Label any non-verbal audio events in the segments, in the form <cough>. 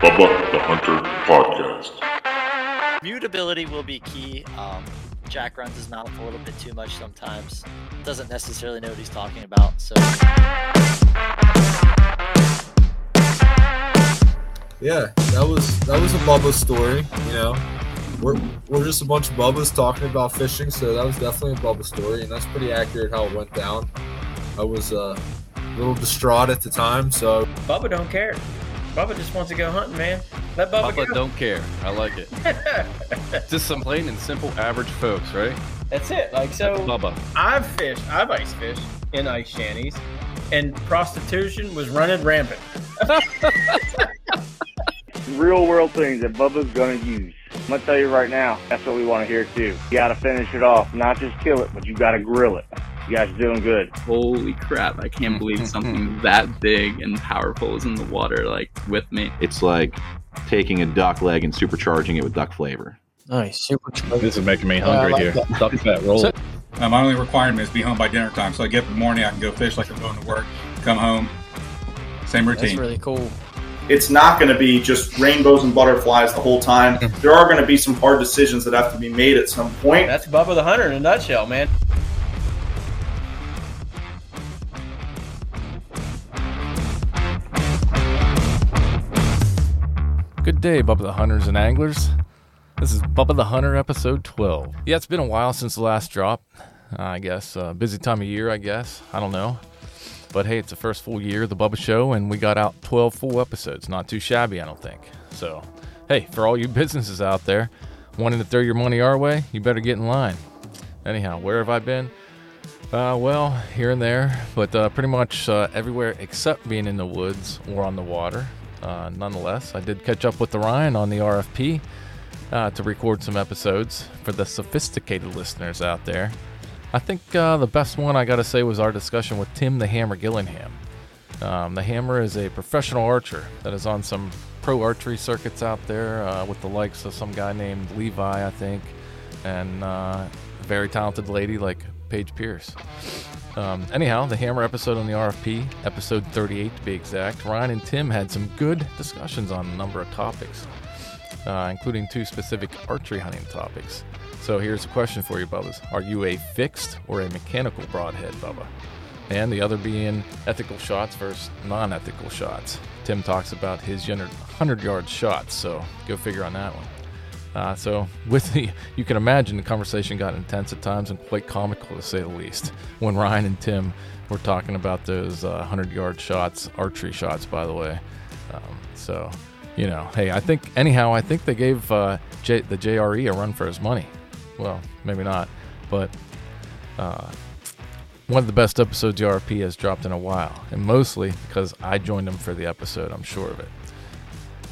Bubba the Hunter Podcast. Mutability will be key. Um, Jack runs his mouth a little bit too much sometimes. Doesn't necessarily know what he's talking about. So Yeah, that was that was a Bubba story. You know, we're we're just a bunch of Bubbas talking about fishing, so that was definitely a Bubba story, and that's pretty accurate how it went down. I was uh, a little distraught at the time, so Bubba don't care. Bubba just wants to go hunting, man. Let Bubba, Bubba go. don't care. I like it. <laughs> Just some plain and simple average folks, right? That's it. Like so, Bubba. I've fished. I've ice fished in ice shanties, and prostitution was running rampant. <laughs> real world things that Bubba's gonna use. I'm gonna tell you right now, that's what we want to hear too. You gotta finish it off, not just kill it, but you gotta grill it. You guys are doing good. Holy crap, I can't believe <laughs> something that big and powerful is in the water, like, with me. It's like taking a duck leg and supercharging it with duck flavor. Nice, super. This is making me Yeah, hungry like here. that. Duck that roll. Uh, my only requirement is be home by dinner time. So I get up in the morning, I can go fish like I'm going to work, come home, same routine. That's really cool. It's not going to be just rainbows and butterflies the whole time. <laughs> There are going to be some hard decisions that have to be made at some point. That's Bubba the Hunter in a nutshell, man. Good day, Bubba the Hunters and Anglers. This is Bubba the Hunter, episode 12. Yeah, it's been a while since the last drop. I guess. Uh, busy time of year, I guess. I don't know. But hey, it's the first full year of the Bubba Show, and we got out 12 full episodes. Not too shabby, I don't think. So, hey, for all you <laughs> businesses out there wanting to throw your money our way, you better get in line. Anyhow, where have I been? Uh, well, here and there, but uh, pretty much uh, everywhere except being in the woods or on the water. Uh, nonetheless, I did catch up with Ryan on the RFP uh, to record some episodes for the sophisticated listeners out there. I think uh, the best one I got to say was our discussion with Tim the Hammer Gillingham. Um, the Hammer is a professional archer that is on some pro archery circuits out there uh, with the likes of some guy named Levi, I think, and uh, a very talented lady like Paige Pierce. Um, anyhow, the Hammer episode on the RFP, episode 38 to be exact, Ryan and Tim had some good discussions on a number of topics, uh, including two specific archery hunting topics. So here's a question for you, Bubbas. Are you a fixed or a mechanical broadhead, Bubba? And the other being ethical shots versus non ethical shots. Tim talks about his 100 yard shots, so go figure on that one. Uh, so, <laughs> with the, you can imagine the conversation got intense at times and quite comical to say the least. When Ryan and Tim were talking about those uh, 100 yard shots, archery shots, by the way. Um, so, you know, hey, I think, anyhow, I think they gave uh, J, the JRE a run for his money. Well, maybe not, but uh, one of the best episodes the RP has dropped in a while, and mostly because I joined him for the episode, I'm sure of it.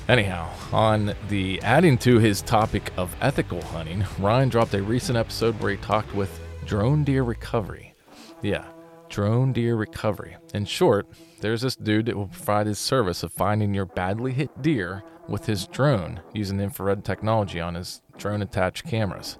Anyhow, on the adding to his topic of ethical hunting, Ryan dropped a recent episode where he talked with drone deer recovery. Yeah, drone deer recovery. In short, there's this dude that will provide his service of finding your badly hit deer with his drone using infrared technology on his drone attached cameras.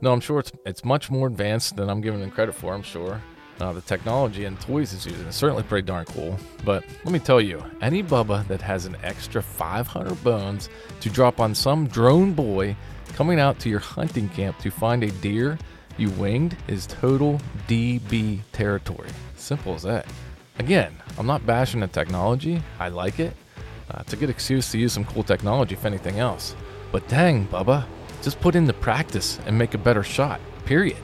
No, I'm sure it's it's much more advanced than I'm giving him credit for. I'm sure. Uh, the technology and toys it's using is certainly pretty darn cool. But let me tell you, any bubba that has an extra 500 bones to drop on some drone boy coming out to your hunting camp to find a deer you winged is total DB territory. Simple as that. Again, I'm not bashing the technology. I like it. Uh, it's a good excuse to use some cool technology, if anything else. But dang, Bubba, just put in the practice and make a better shot, period.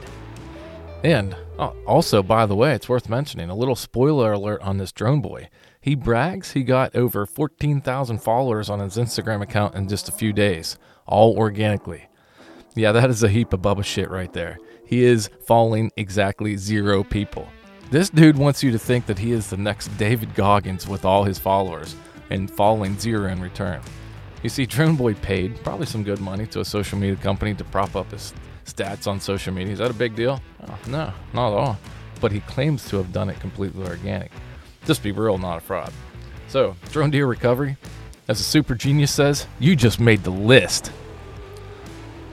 And uh, also, by the way, it's worth mentioning a little spoiler alert on this drone boy. He brags he got over 14,000 followers on his Instagram account in just a few days, all organically. Yeah, that is a heap of bubble shit right there. He is following exactly zero people. This dude wants you to think that he is the next David Goggins with all his followers and following zero in return. You see, Drone Boy paid probably some good money to a social media company to prop up his stats on social media. Is that a big deal? Oh, no, not at all. But he claims to have done it completely organic. Just be real, not a fraud. So, Drone Deer Recovery, as a super genius says, you just made the list.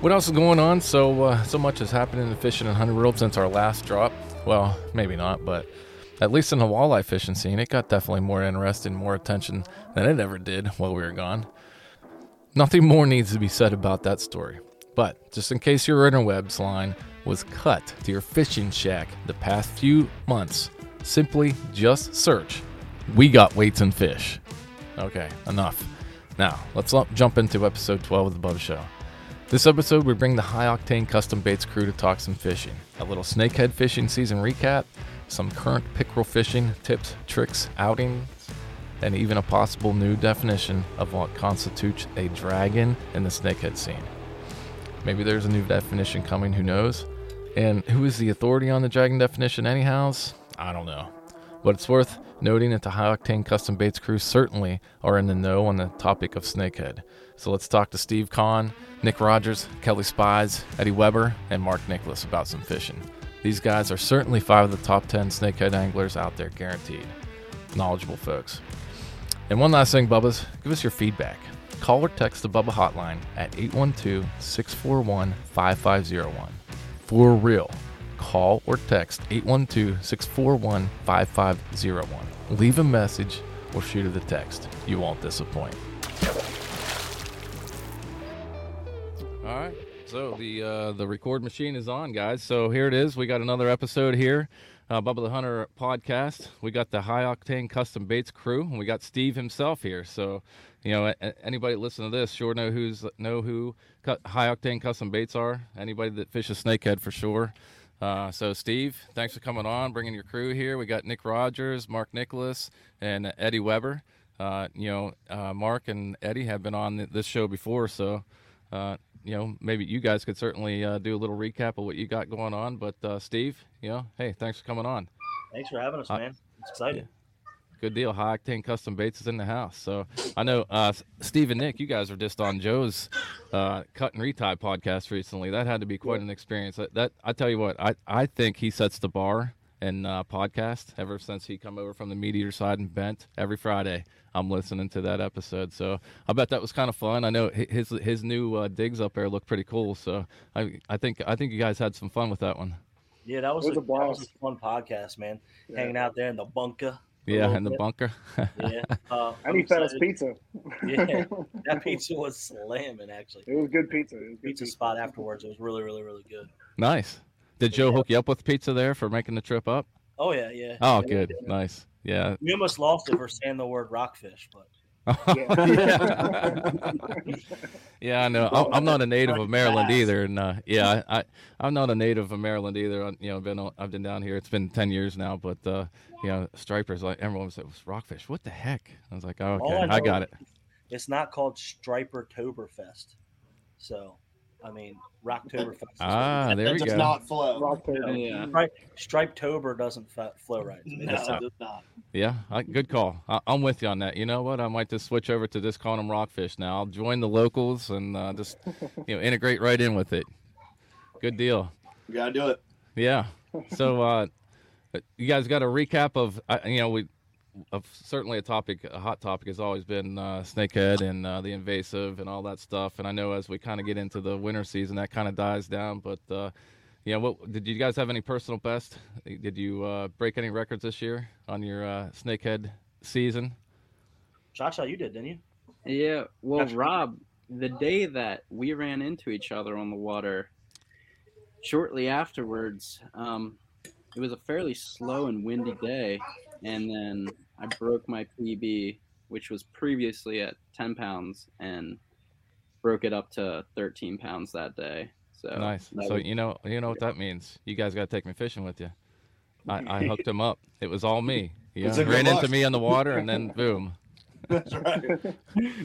What else is going on? So, uh, so much has happened in the fishing and hunting world since our last drop. Well, maybe not, but at least in the walleye fishing scene, it got definitely more interesting, more attention than it ever did while we were gone. Nothing more needs to be said about that story. But just in case your interwebs line was cut to your fishing shack the past few months, simply just search We Got Weights and Fish. Okay, enough. Now, let's jump into episode 12 of The Bub Show. This episode, we bring the High Octane Custom Baits crew to talk some fishing, a little snakehead fishing season recap, some current pickerel fishing tips, tricks, outings, and even a possible new definition of what constitutes a dragon in the snakehead scene. Maybe there's a new definition coming, who knows? And who is the authority on the dragon definition, anyhows? I don't know. But it's worth noting that the High Octane Custom Baits crew certainly are in the know on the topic of snakehead. So let's talk to Steve Cahn, Nick Rodgers, Kelly Spies, Eddie Webber, and Mark Nickalous about some fishing. These guys are certainly five of the top 10 snakehead anglers out there, guaranteed. Knowledgeable folks. And one last thing, Bubbas, give us your feedback. Call or text the Bubba hotline at 812 641 5501. For real, call or text 812 641 5501. Leave a message or shoot a text. You won't disappoint. All right. So the uh, the record machine is on, guys. So here it is. We got another episode here, uh, Bubba the Hunter podcast. We got the High Octane Custom Baits crew, and we got Steve himself here. So, you know, anybody listen to this sure know who's know who High Octane Custom Baits are. Anybody that fishes snakehead for sure. Uh, so, Steve, thanks for coming on, bringing your crew here. We got Nick Rodgers, Mark Nickalous, and Eddie Webber. Uh, you know, uh, Mark and Eddie have been on this show before, so uh, you know, maybe you guys could certainly uh, do a little recap of what you got going on. But uh, Steve, you know, hey, thanks for coming on. Thanks for having us, man. It's exciting. Good deal. High Octane Custom Baits is in the house. So I know uh, Steve and Nick, you guys were just on Joe's uh, Cut and Retie podcast recently. That had to be quite an experience. That, that I tell you what, I, I think he sets the bar in uh, podcast ever since he come over from the Meat Eater side and bent every Friday. I'm listening to that episode, so I bet that was kind of fun. I know his his new uh, digs up there look pretty cool, so I I think I think you guys had some fun with that one. Yeah, that was, was a, a that was blast. a fun podcast, man. Yeah. Hanging out there in the bunker. A Yeah, little in the bit. bunker. Yeah. <laughs> Uh, And I'm he fed us pizza. Yeah, that pizza was slamming. Actually, It was good pizza. It was good pizza spot afterwards. It was really, really, really good. nice. Did Joe hook you up with pizza there for making the trip up? Oh yeah, yeah. Oh, Yeah, good, yeah. nice. Yeah. We almost lost it for saying the word rockfish, but yeah, <laughs> yeah, I know. I'm, not a native of Maryland either, and uh, yeah, I, I I'm not a native of Maryland either. I, you know, been I've been down here. It's been ten years now, but uh, you know, stripers like everyone was like, "What's rockfish? What the heck?" I was like, oh, "Okay, I know got it." It's not called Striper Toberfest. So, I mean, Rocktoberfest. is Ah, it is. there we go. not flow. Rocktober. Yeah. Stripe, Stripe Tober doesn't fa- flow right. to me. No, it not- does not. Yeah, I, good call. I, I'm with you on that. You know what? I might just switch over to just calling them rockfish now. I'll join the locals and uh, just <laughs> you know integrate right in with it. Good deal. You gotta do it. Yeah. So uh, you guys got a recap of uh, you know we of certainly a topic a hot topic has always been uh, snakehead and uh, the invasive and all that stuff. And I know as we kind of get into the winter season that kind of dies down. But uh, you know, what did you guys have any personal best? Did you uh, break any records this year on your uh, snakehead season? Cha-Cha, you did, didn't you? Yeah, well, That's- Rob, the day that we ran into each other on the water, shortly afterwards, um, it was a fairly slow and windy day, and then I broke my PB, which was previously at 10 pounds, and broke it up to 13 pounds that day. So nice. So was- you know you know what that means. You guys got to take me fishing with you. I, I <laughs> hooked him up. It was all me. You It's know, a good ran into me on the water and then <laughs> boom. That's right. <laughs>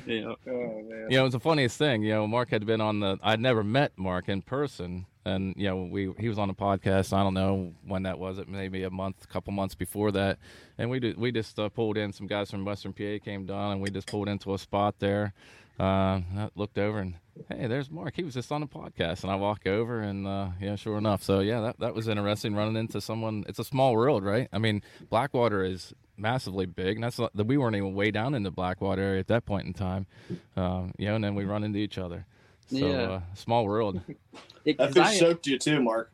yeah. Oh man. You know, it was the funniest thing. You know, Mark had been on the. I'd never met Mark in person, and you know, we he was on a podcast. I don't know when that was. It maybe a month, couple months before that, and we did, we just uh, pulled in some guys from Western PA came down, and we just pulled into a spot there. Uh, I looked over and hey, there's Mark. He was just on a podcast, and I walk over, and uh, yeah, sure enough. So yeah, that that was interesting running into someone. It's a small world, right? I mean, Blackwater is massively big, and that's not, we weren't even way down in the Blackwater area at that point in time. Um, you know, and then we run into each other. So Yeah. uh, small world. <laughs> It- That 'cause fish I- soaked you too, Mark.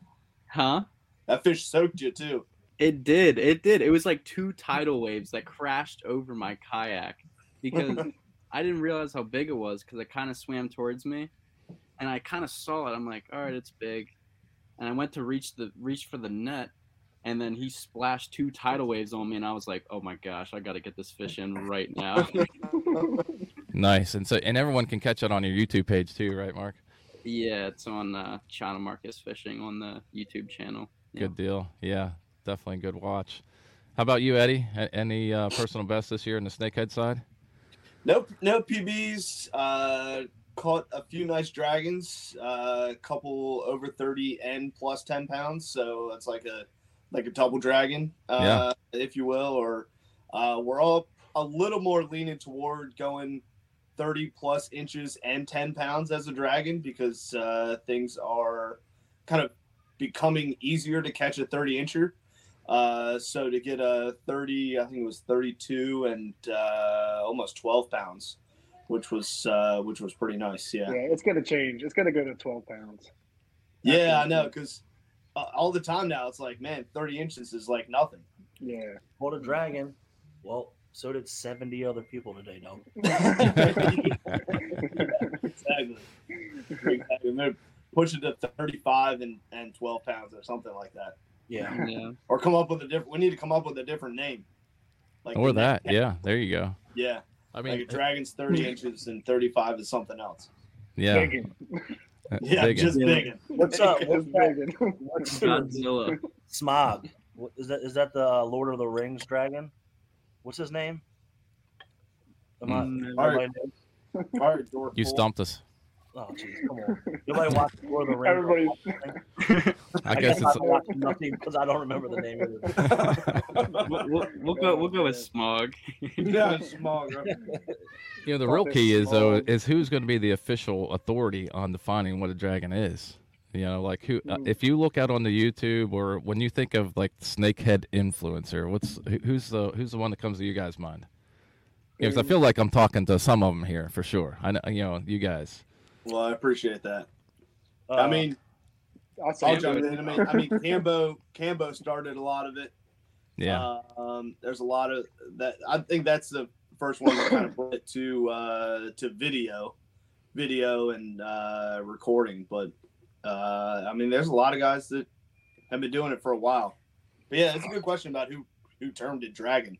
Huh? That fish soaked you too. It did. It did. It was like two tidal waves that crashed over my kayak because <laughs> I didn't realize how big it was because it kind of swam towards me, and I kind of saw it. I'm like, all right, it's big, and I went to reach the reach for the net, and then he splashed two tidal waves on me, and I was like, oh my gosh, I got to get this fish in right now. <laughs> Nice. And so and everyone can catch it on your YouTube page too, right, Mark? yeah, it's on uh, China Marcus Fishing on the YouTube channel. Yeah. Good deal. Yeah, definitely a good watch. How about you, Eddie? Any uh, personal best this year in the snakehead side? Nope, no PBs. Uh, caught a few nice dragons. A uh, couple over thirty and plus ten pounds. So that's like a like a double dragon, uh, if you will. Or uh, we're all a little more leaning toward going thirty plus inches and ten pounds as a dragon because uh, things are kind of becoming easier to catch a thirty incher. Uh, so to get a 30, I think it was 32 and uh, almost 12 pounds, which was uh, which was pretty nice. Yeah, Yeah, it's gonna change. It's gonna go to twelve pounds. yeah, I know because uh, all the time now it's like, man, 30 inches is like nothing. Yeah. Caught a dragon. Well, so did 70 other people today, no? <laughs> exactly. exactly. They're pushing to 35 and, and 12 pounds or something like that. Yeah. Yeah. Or come up with a different. We need to come up with a different name. Like or that. next- Yeah, there you go. Yeah. I mean, like a dragon's 30 inches and 35 is something else. yeah. Biggin. Uh, Yeah, biggin. just big. What's up? What's Just biggin. What's Godzilla. Smaug? What, is that is that the uh, Lord of the Rings dragon? What's his name? Am I, Mm, nobody Alright. knows? All right, <laughs> You Bull. stumped us. Oh, jeez, come on. Nobody watched Lord of the Rings. Everybody, <laughs> I guess I'm it's not watching nothing because I don't remember the name of <laughs> we'll, we'll, we'll go. We'll go with Smaug. Yeah, small. Right? you know the real key is though is who's going to be the official authority on defining what a dragon is. You know, like who uh, if you look out on the YouTube or when you think of like snakehead influencer, what's who's the who's the one that comes to you guys' mind? Because I feel like I'm talking to some of them here for sure. I know you know you guys. Well, I appreciate that. Uh, I mean, I'll say I'll jump in. I mean, I mean, Cambo, Cambo started a lot of it. Yeah. Uh, um, there's a lot of that. I think that's the first one that kind of put it to uh, to video, video and uh, recording. But uh, I mean, there's a lot of guys that have been doing it for a while. But yeah, it's a good question about who who termed it dragon.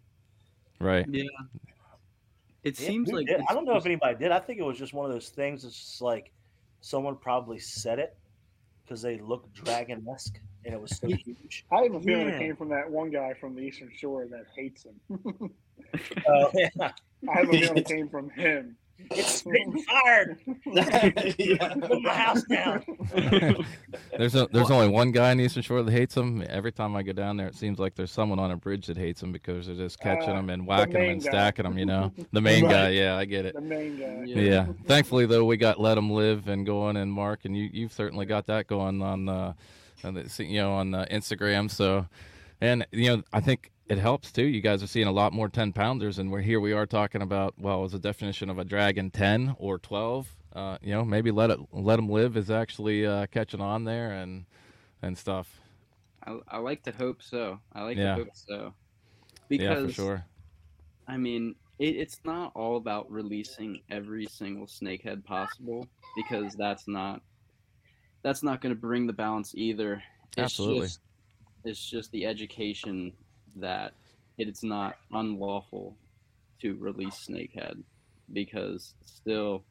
right. Yeah. It Yeah, seems who like did? I don't know if anybody did. I think it was just one of those things. It's just like someone probably said it because they look dragon esque and it was so huge. I have a feeling Yeah. it came from that one guy from the Eastern Shore that hates him. Yeah. <laughs> I have a <laughs> feeling it came from him. It's <laughs> spitting fired. <laughs> yeah. <laughs> Put my house down. There's a, there's only one guy in the Eastern Shore that hates him. Every time I go down there, it seems like there's someone on a bridge that hates him because they're just catching Uh, them and whacking them and guy. stacking them. You know, the main guy. Yeah, I get it. The main guy. Yeah. Thankfully, though, we got let them live and going, and Mark, and you you've certainly got that going on, uh, on the, you know, on uh, Instagram. So, and you know, I think it helps too. You guys are seeing a lot more ten pounders, and we're here. We are talking about well, as a definition of a dragon, ten or twelve. Uh, you know, maybe let it let them live is actually uh, catching on there and and stuff. I, I like to hope so. I like Yeah. to hope so. yeah, Because for sure. I mean, it, it's not all about releasing every single snakehead possible because that's not that's not going to bring the balance either. It's Absolutely. Just, it's just the education that it's not unlawful to release snakehead because still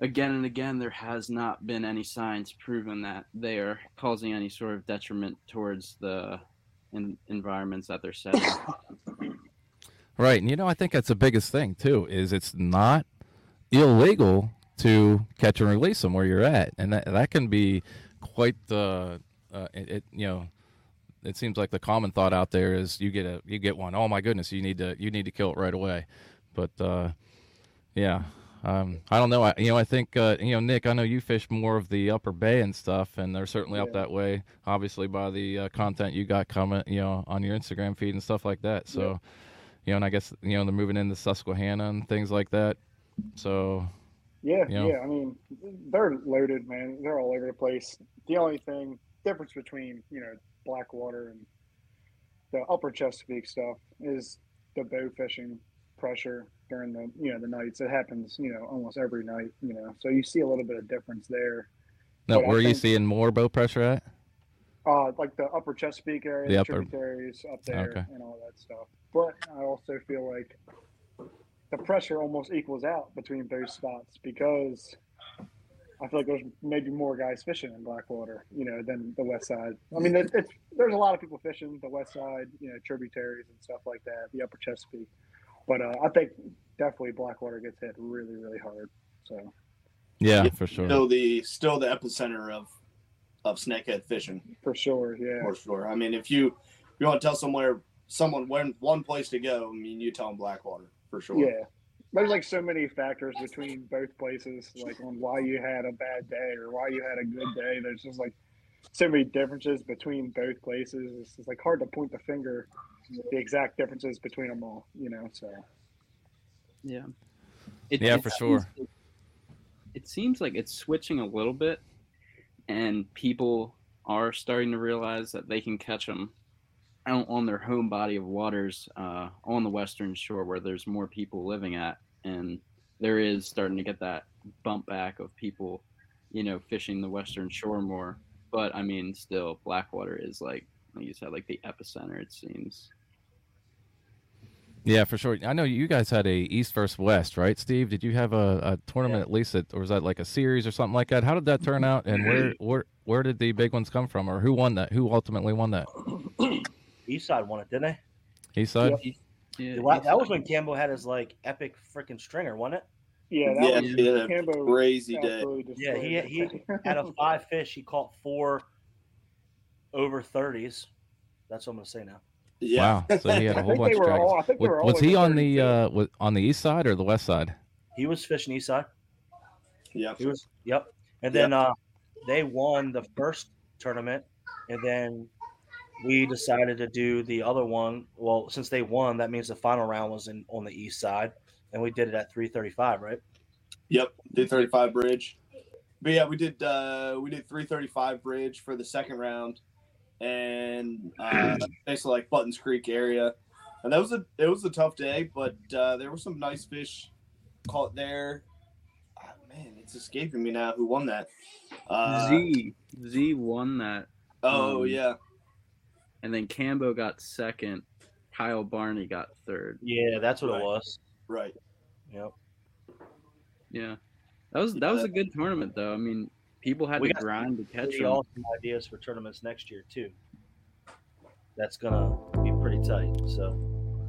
again and again there has not been any science proven that they are causing any sort of detriment towards the in, environments that they're setting <coughs> Right, and you know, I think that's the biggest thing too. Is it's not illegal to catch and release them where you're at, and that that can be quite the uh, it, it. You know, it seems like the common thought out there is you get a you get one. Oh my goodness, you need to you need to kill it right away. But uh, yeah, um, I don't know. I, you know, I think uh, you know, Nick. I know you fish more of the Upper Bay and stuff, and they're certainly up that way. Obviously, by the uh, content you got coming, you know, on your Instagram feed and stuff like that. So, you know, and I guess you know they're moving into Susquehanna and things like that. So, Yeah, You know? yeah. I mean, they're loaded, man. They're all over the place. The only thing difference between you know Blackwater and the upper Chesapeake stuff is the bow fishing pressure during the you know the nights. It happens you know almost every night. You know, so you see a little bit of difference there. Now, But where are you seeing more bow pressure at? Uh, like the upper Chesapeake area, The the, upper- tributaries up there, Okay. and all that stuff. But I also feel like the pressure almost equals out between those spots because I feel like there's maybe more guys fishing in Blackwater, you know, than the west side. I mean, it, it's there's a lot of people fishing the west side, you know, tributaries and stuff like that, the upper Chesapeake. But uh, I think definitely Blackwater gets hit really, really hard. So Yeah, for sure. Still the still the epicenter of of snakehead fishing. for sure, yeah. For sure. I mean, if you if you want to tell somewhere someone when one place to go, I mean, you tell them Blackwater for sure. Yeah. There's like so many factors between both places, like on why you had a bad day or why you had a good day. There's just like so many differences between both places. It's just like hard to point the finger the exact differences between them all, you know. So Yeah. Yeah, for sure. It, it seems like it's switching a little bit, and people are starting to realize that they can catch them out on their home body of waters uh, on the western shore where there's more people living at, and there is starting to get that bump back of people, you know, fishing the western shore more. But I mean, still, Blackwater is like, like you said, like the epicenter. It seems. Yeah, for sure. I know you guys had a East versus West, right, Steve? Did you have a, a tournament at least, that, or was that like a series or something like that? How did that turn out, and where where where did the big ones come from, or who won that? Who ultimately won that? <clears throat> Eastside won it, didn't they? East side. Dude, wow, that was when Campbell had his like epic freaking stringer, wasn't it? yeah, that Yeah, was he Cambo crazy day. Yeah, he he it. out of five fish, he caught four over thirties. That's what I'm gonna say now. Wow. So he had a <laughs> I whole bunch of were dragons. all- I think they was, was he on the uh was, on the east side or the west side? He was fishing east side. Yeah. He was. Yep. And then uh, they won the first tournament, and then we decided to do the other one. Well, since they won, that means the final round was in on the east side, and we did it at 335, right? Yep, did 35 bridge. But yeah, we did uh we did 335 bridge for the second round and uh <clears throat> basically like Buttons Creek area. And that was a it was a tough day, but uh there were some nice fish caught there. Ah, man, it's escaping me now who won that. Uh Z Z won that. Oh um, yeah. And then Cambo got second. Kyle Barney got third. Yeah, that's what Right. it was. Right. Yep. Yeah, that was that was a good tournament though. I mean, people had We to grind to catch Pretty them. awesome ideas for tournaments next year too. That's gonna be pretty tight. So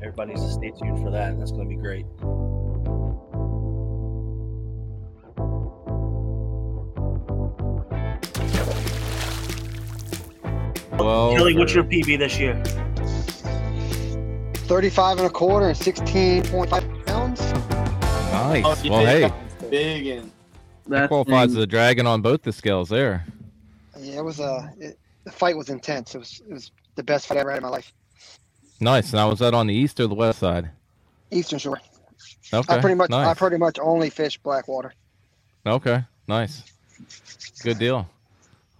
everybody needs to stay tuned for that. That's gonna be great. Well, Kelly, what's your PB this year? 35 and a quarter and 16.5 pounds. Nice. Oh, well, hey, Big and that qualifies as a dragon on both the scales there. Yeah, it was a it, the fight was intense. It was it was the best fight I ever had in my life. Nice. Now, was that on the east or the west side? Eastern Shore. Okay. I pretty much I pretty much only fish Blackwater. Okay, nice. Good deal.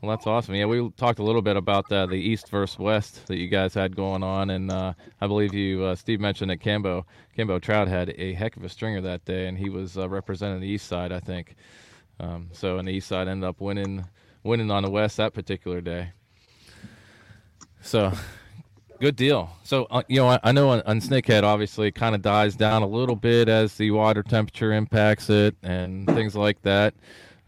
Well, that's awesome. Yeah, we talked a little bit about uh, the East versus West that you guys had going on, and uh, I believe you, uh, Steve, mentioned that Cambo Cambo Trout had a heck of a stringer that day, and he was uh, representing the East side, I think. Um, so, and the East side ended up winning winning on the West that particular day. So, good deal. So, uh, you know, I, I know on, on Snakehead, obviously, it kind of dies down a little bit as the water temperature impacts it and things like that.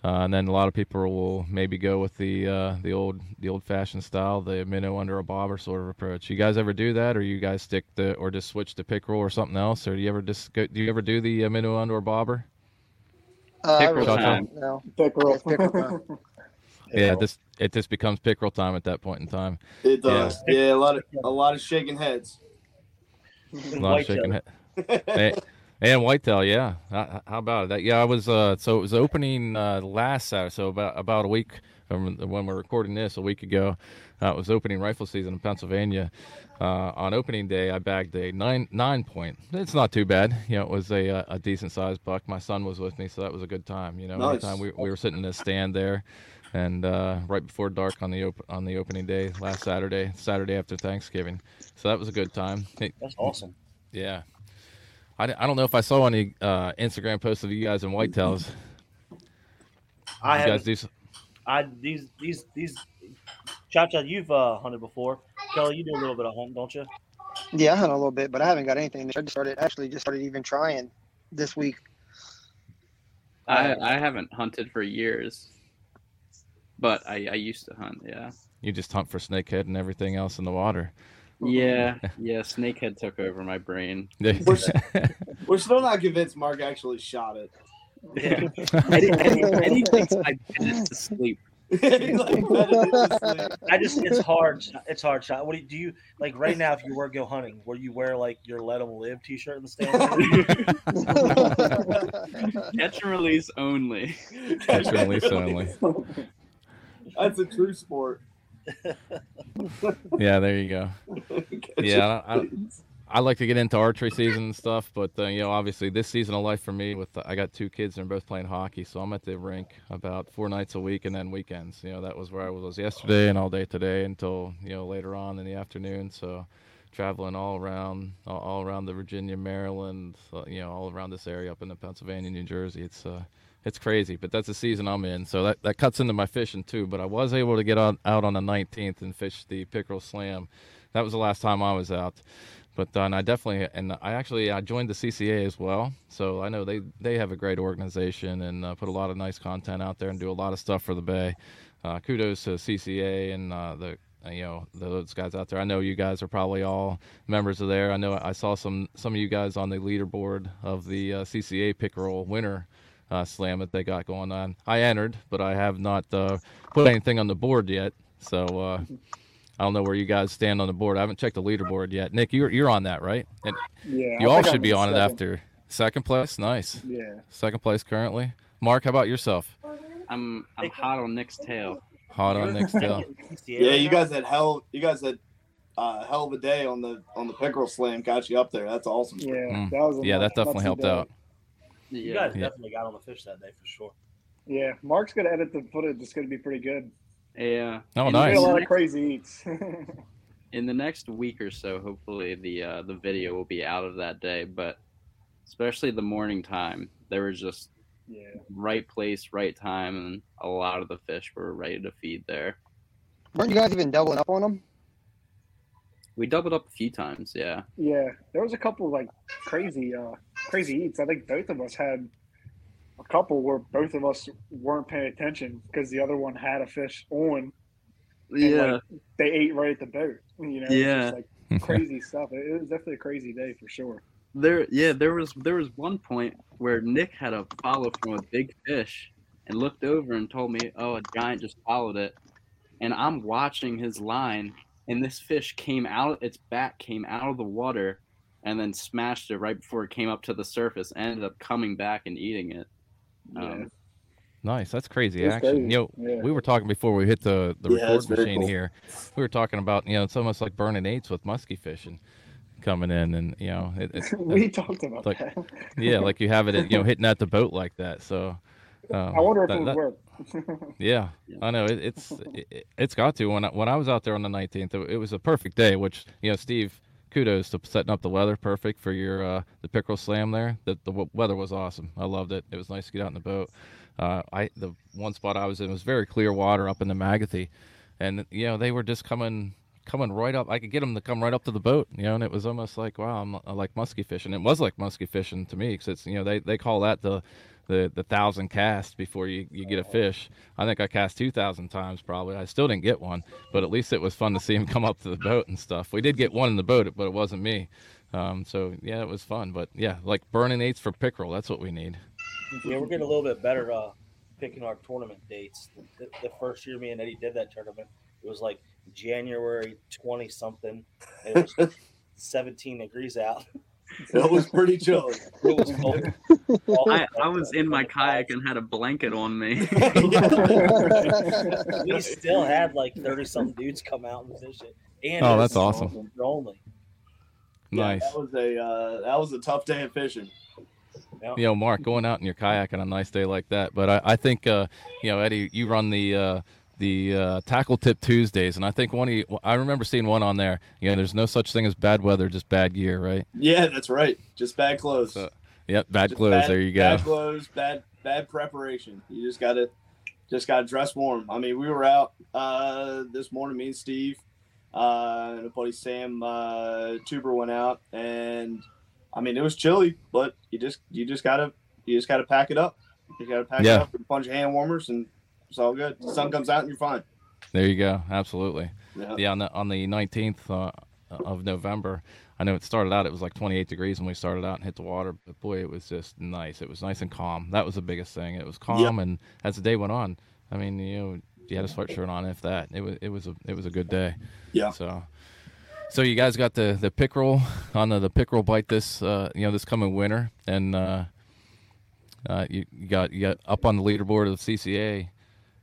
Uh, and then a lot of people will maybe go with the uh, the old the old fashioned style, the minnow under a bobber sort of approach. You guys ever do that, or you guys stick to, or just switch to pickerel or something else, or do you ever just go, do you ever do the uh, minnow under a bobber? Uh, Pickerel really, time. No. Pickerel. It's pickerel time. <laughs> Yeah, this it just becomes pickerel time at that point in time. It does. Yeah, a lot of a lot of shaking heads. A lot of shaking head. And, whitetail, yeah. How, about it? That, yeah, I was. Uh, so it was opening uh, last Saturday, so about about a week from when we're recording this, a week ago. Uh, it was opening rifle season in Pennsylvania. Uh, on opening day, I bagged a nine nine point. It's not too bad. You know, it was a uh, a decent sized buck. My son was with me, so that was a good time. You know, Nice. anytime we we were sitting in a stand there. and uh, right before dark on the op- on the opening day last Saturday, Saturday after Thanksgiving. So that was a good time. That's awesome. Yeah. I, d- I don't know if I saw any uh, Instagram posts of you guys in whitetails. I you have. guys do. I these these these. Cha Cha, you've uh, hunted before. Kelly, you do a little bit of hunting, don't you? Yeah, I hunt a little bit, but I haven't got anything. I just started actually just started even trying this week. I I haven't hunted for years, but I I used to hunt. Yeah. You just hunt for snakehead and everything else in the water. Yeah, <laughs> yeah. Snakehead took over my brain. We're, <laughs> we're still not convinced Mark actually shot it. Yeah. Eddie, Eddie, Eddie thinks I put it to <laughs> sleep. I just it's hard. It's hard shot. What do you, do you like right now? If you were to go hunting, would you wear like your "Let Them Live" T-shirt in the stand? Catch and release only. Catch and release only. That's a true sport. Yeah, there you go. <laughs> Yeah, I, I, I like to get into archery season and stuff, but uh, you know, obviously this season of life for me, with I got two kids and they're both playing hockey, so I'm at the rink about four nights a week and then weekends. You know, that was where I was yesterday and all day today until you know later on in the afternoon. So traveling all around, all, all around the Virginia, Maryland, uh, you know, all around this area up in the Pennsylvania, New Jersey. It's uh, it's crazy, but that's the season I'm in, so that, that cuts into my fishing too. But I was able to get out, out on the 19th and fish the Pickerel Slam. That was the last time I was out. But uh, and I definitely and I actually I joined the CCA as well, so I know they they have a great organization and uh, put a lot of nice content out there and do a lot of stuff for the Bay. Uh, kudos to CCA and uh, the you know those guys out there. I know you guys are probably all members of there. I know I saw some some of you guys on the leaderboard of the uh, CCA Pickerel winner uh, slam that they got going on. I entered, but I have not uh, put anything on the board yet. So uh, I don't know where you guys stand on the board. I haven't checked the leaderboard yet. Nick, you're you're on that, right? And Yeah, you I all should I'm be in on it after second place. Nice. Yeah. Second place currently. Mark, how about yourself? I'm I'm hot on Nick's tail. Hot on Nick's tail. Yeah, you guys had hell. You guys had uh, hell of a day on the on the pickerel slam. Got you up there. That's awesome. Yeah, Mm. that was a Yeah, nuts- that definitely helped day. out. You guys Yeah. definitely got on the fish that day for sure. Yeah, Mark's gonna edit the footage. It's gonna be pretty good. Yeah. Oh, In We the had a lot of crazy eats. <laughs> in the next week or so, hopefully the uh, the video will be out of that day. But especially the morning time, there was just yeah. right place, right time, and a lot of the fish were ready to feed there. Weren't you guys even doubling up on them? We doubled up a few times, yeah. Yeah, there was a couple like crazy, uh, crazy eats. I think both of us had a couple where both of us weren't paying attention because the other one had a fish on. and, Yeah. like, they ate right at the boat. You know, Yeah. just, like crazy stuff. It, it was definitely a crazy day for sure. There, yeah, there was there was one point where Nick had a follow from a big fish and looked over and told me, "Oh, a giant just followed it," and I'm watching his line, and this fish came out, its back came out of the water, and then smashed it right before it came up to the surface. Ended up coming back and eating it. Um, Nice. That's crazy It's action. crazy. You know, Yeah. we were talking before we hit the, the Yeah, record machine cool. here. We were talking about, you know, it's almost like burning eights with musky fishing coming in and, you know, it, it's <laughs> we talked about like, that. yeah, like you have it, at, you know, <laughs> hitting at the boat like that. So, um, I wonder if that- it would that- work. <laughs> Yeah, I know it, it's it, it's got to. When I, when I was out there on the 19th, it, it was a perfect day. Which you know, Steve, kudos to setting up the weather perfect for your uh, the pickerel slam there. The the w- weather was awesome. I loved it. It was nice to get out in the boat. Uh, I the one spot I was in was very clear water up in the Magothy, and you know they were just coming coming right up. I could get them to come right up to the boat, you know, and it was almost like wow, I'm I like musky fishing. It was like musky fishing to me because it's you know they they call that the the the thousand cast before you, you get a fish. I think I cast two thousand times probably. I still didn't get one, but at least it was fun to see him <laughs> come up to the boat and stuff. We did get one in the boat, but it wasn't me. Um, so yeah, it was fun. But yeah, like burning eights for pickerel. That's what we need. Yeah, we're getting a little bit better uh, picking our tournament dates. The, the first year me and Eddie did that tournament, it was like January twenty something. It was <laughs> seventeen degrees out. It was pretty chilly. <laughs> It was cold. I, I was in my kayak and had a blanket on me. <laughs> we still had like thirty something dudes come out and fish it. And Oh, that's awesome. Only. Nice. That was a uh, that was a tough day of fishing. Yeah. you know, Mark, going out in your kayak on a nice day like that. But I, I think, uh, you know, Eddie, you run the uh, the uh, tackle tip Tuesdays, and I think one of you, I remember seeing one on there. You know, there's no such thing as bad weather, just bad gear, right? Yeah, that's right. Just bad clothes. Yep, bad Just clothes. bad- there you go. Bad clothes, bad bad preparation. You just gotta just gotta dress warm. I mean, we were out uh, this morning. Me and Steve uh, and a buddy Sam uh, Tuber went out, and I mean, it was chilly, but you just you just gotta you just gotta pack it up. You gotta pack Yeah. it up with a bunch of hand warmers, and it's all good. The sun comes out, and you're fine. There you go. Absolutely. Yeah. on the on the 19th uh, of November, I know it started out. It was like 28 degrees when we started out and hit the water, but boy, it was just nice. It was nice and calm. That was the biggest thing. It was calm, and as the day went on, I mean, you know, you had a sweatshirt on, if that. It was it was a it was a good day. Yeah. So. So you guys got the the pickerel on the, the pickerel bite this uh, you know this coming winter, and uh, uh, you, you got you got up on the leaderboard of the CCA,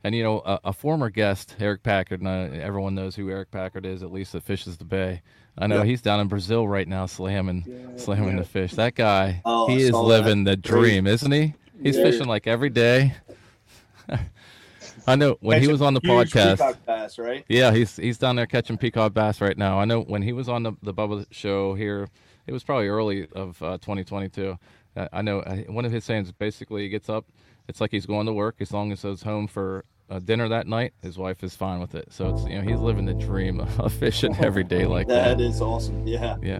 and you know a, a former guest Eric Packard, and uh, everyone knows who Eric Packard is, at least that fishes the bay. I know Yep. he's down in Brazil right now, slamming slamming the fish. That guy, Oh, I he is living that. the dream, isn't he? He's Yeah. fishing like every day. <laughs> I know when he was on the podcast. bass, right? Yeah, he's he's down there catching peacock bass right now. I know when he was on the the Bubba show here, it was probably early of uh, 2022. Uh, I know uh, one of his sayings basically he gets up, it's like he's going to work as long as he's home for uh, dinner that night. His wife is fine with it. So it's you know he's living the dream of fishing <laughs> every day like that. That is awesome. Yeah. Yeah.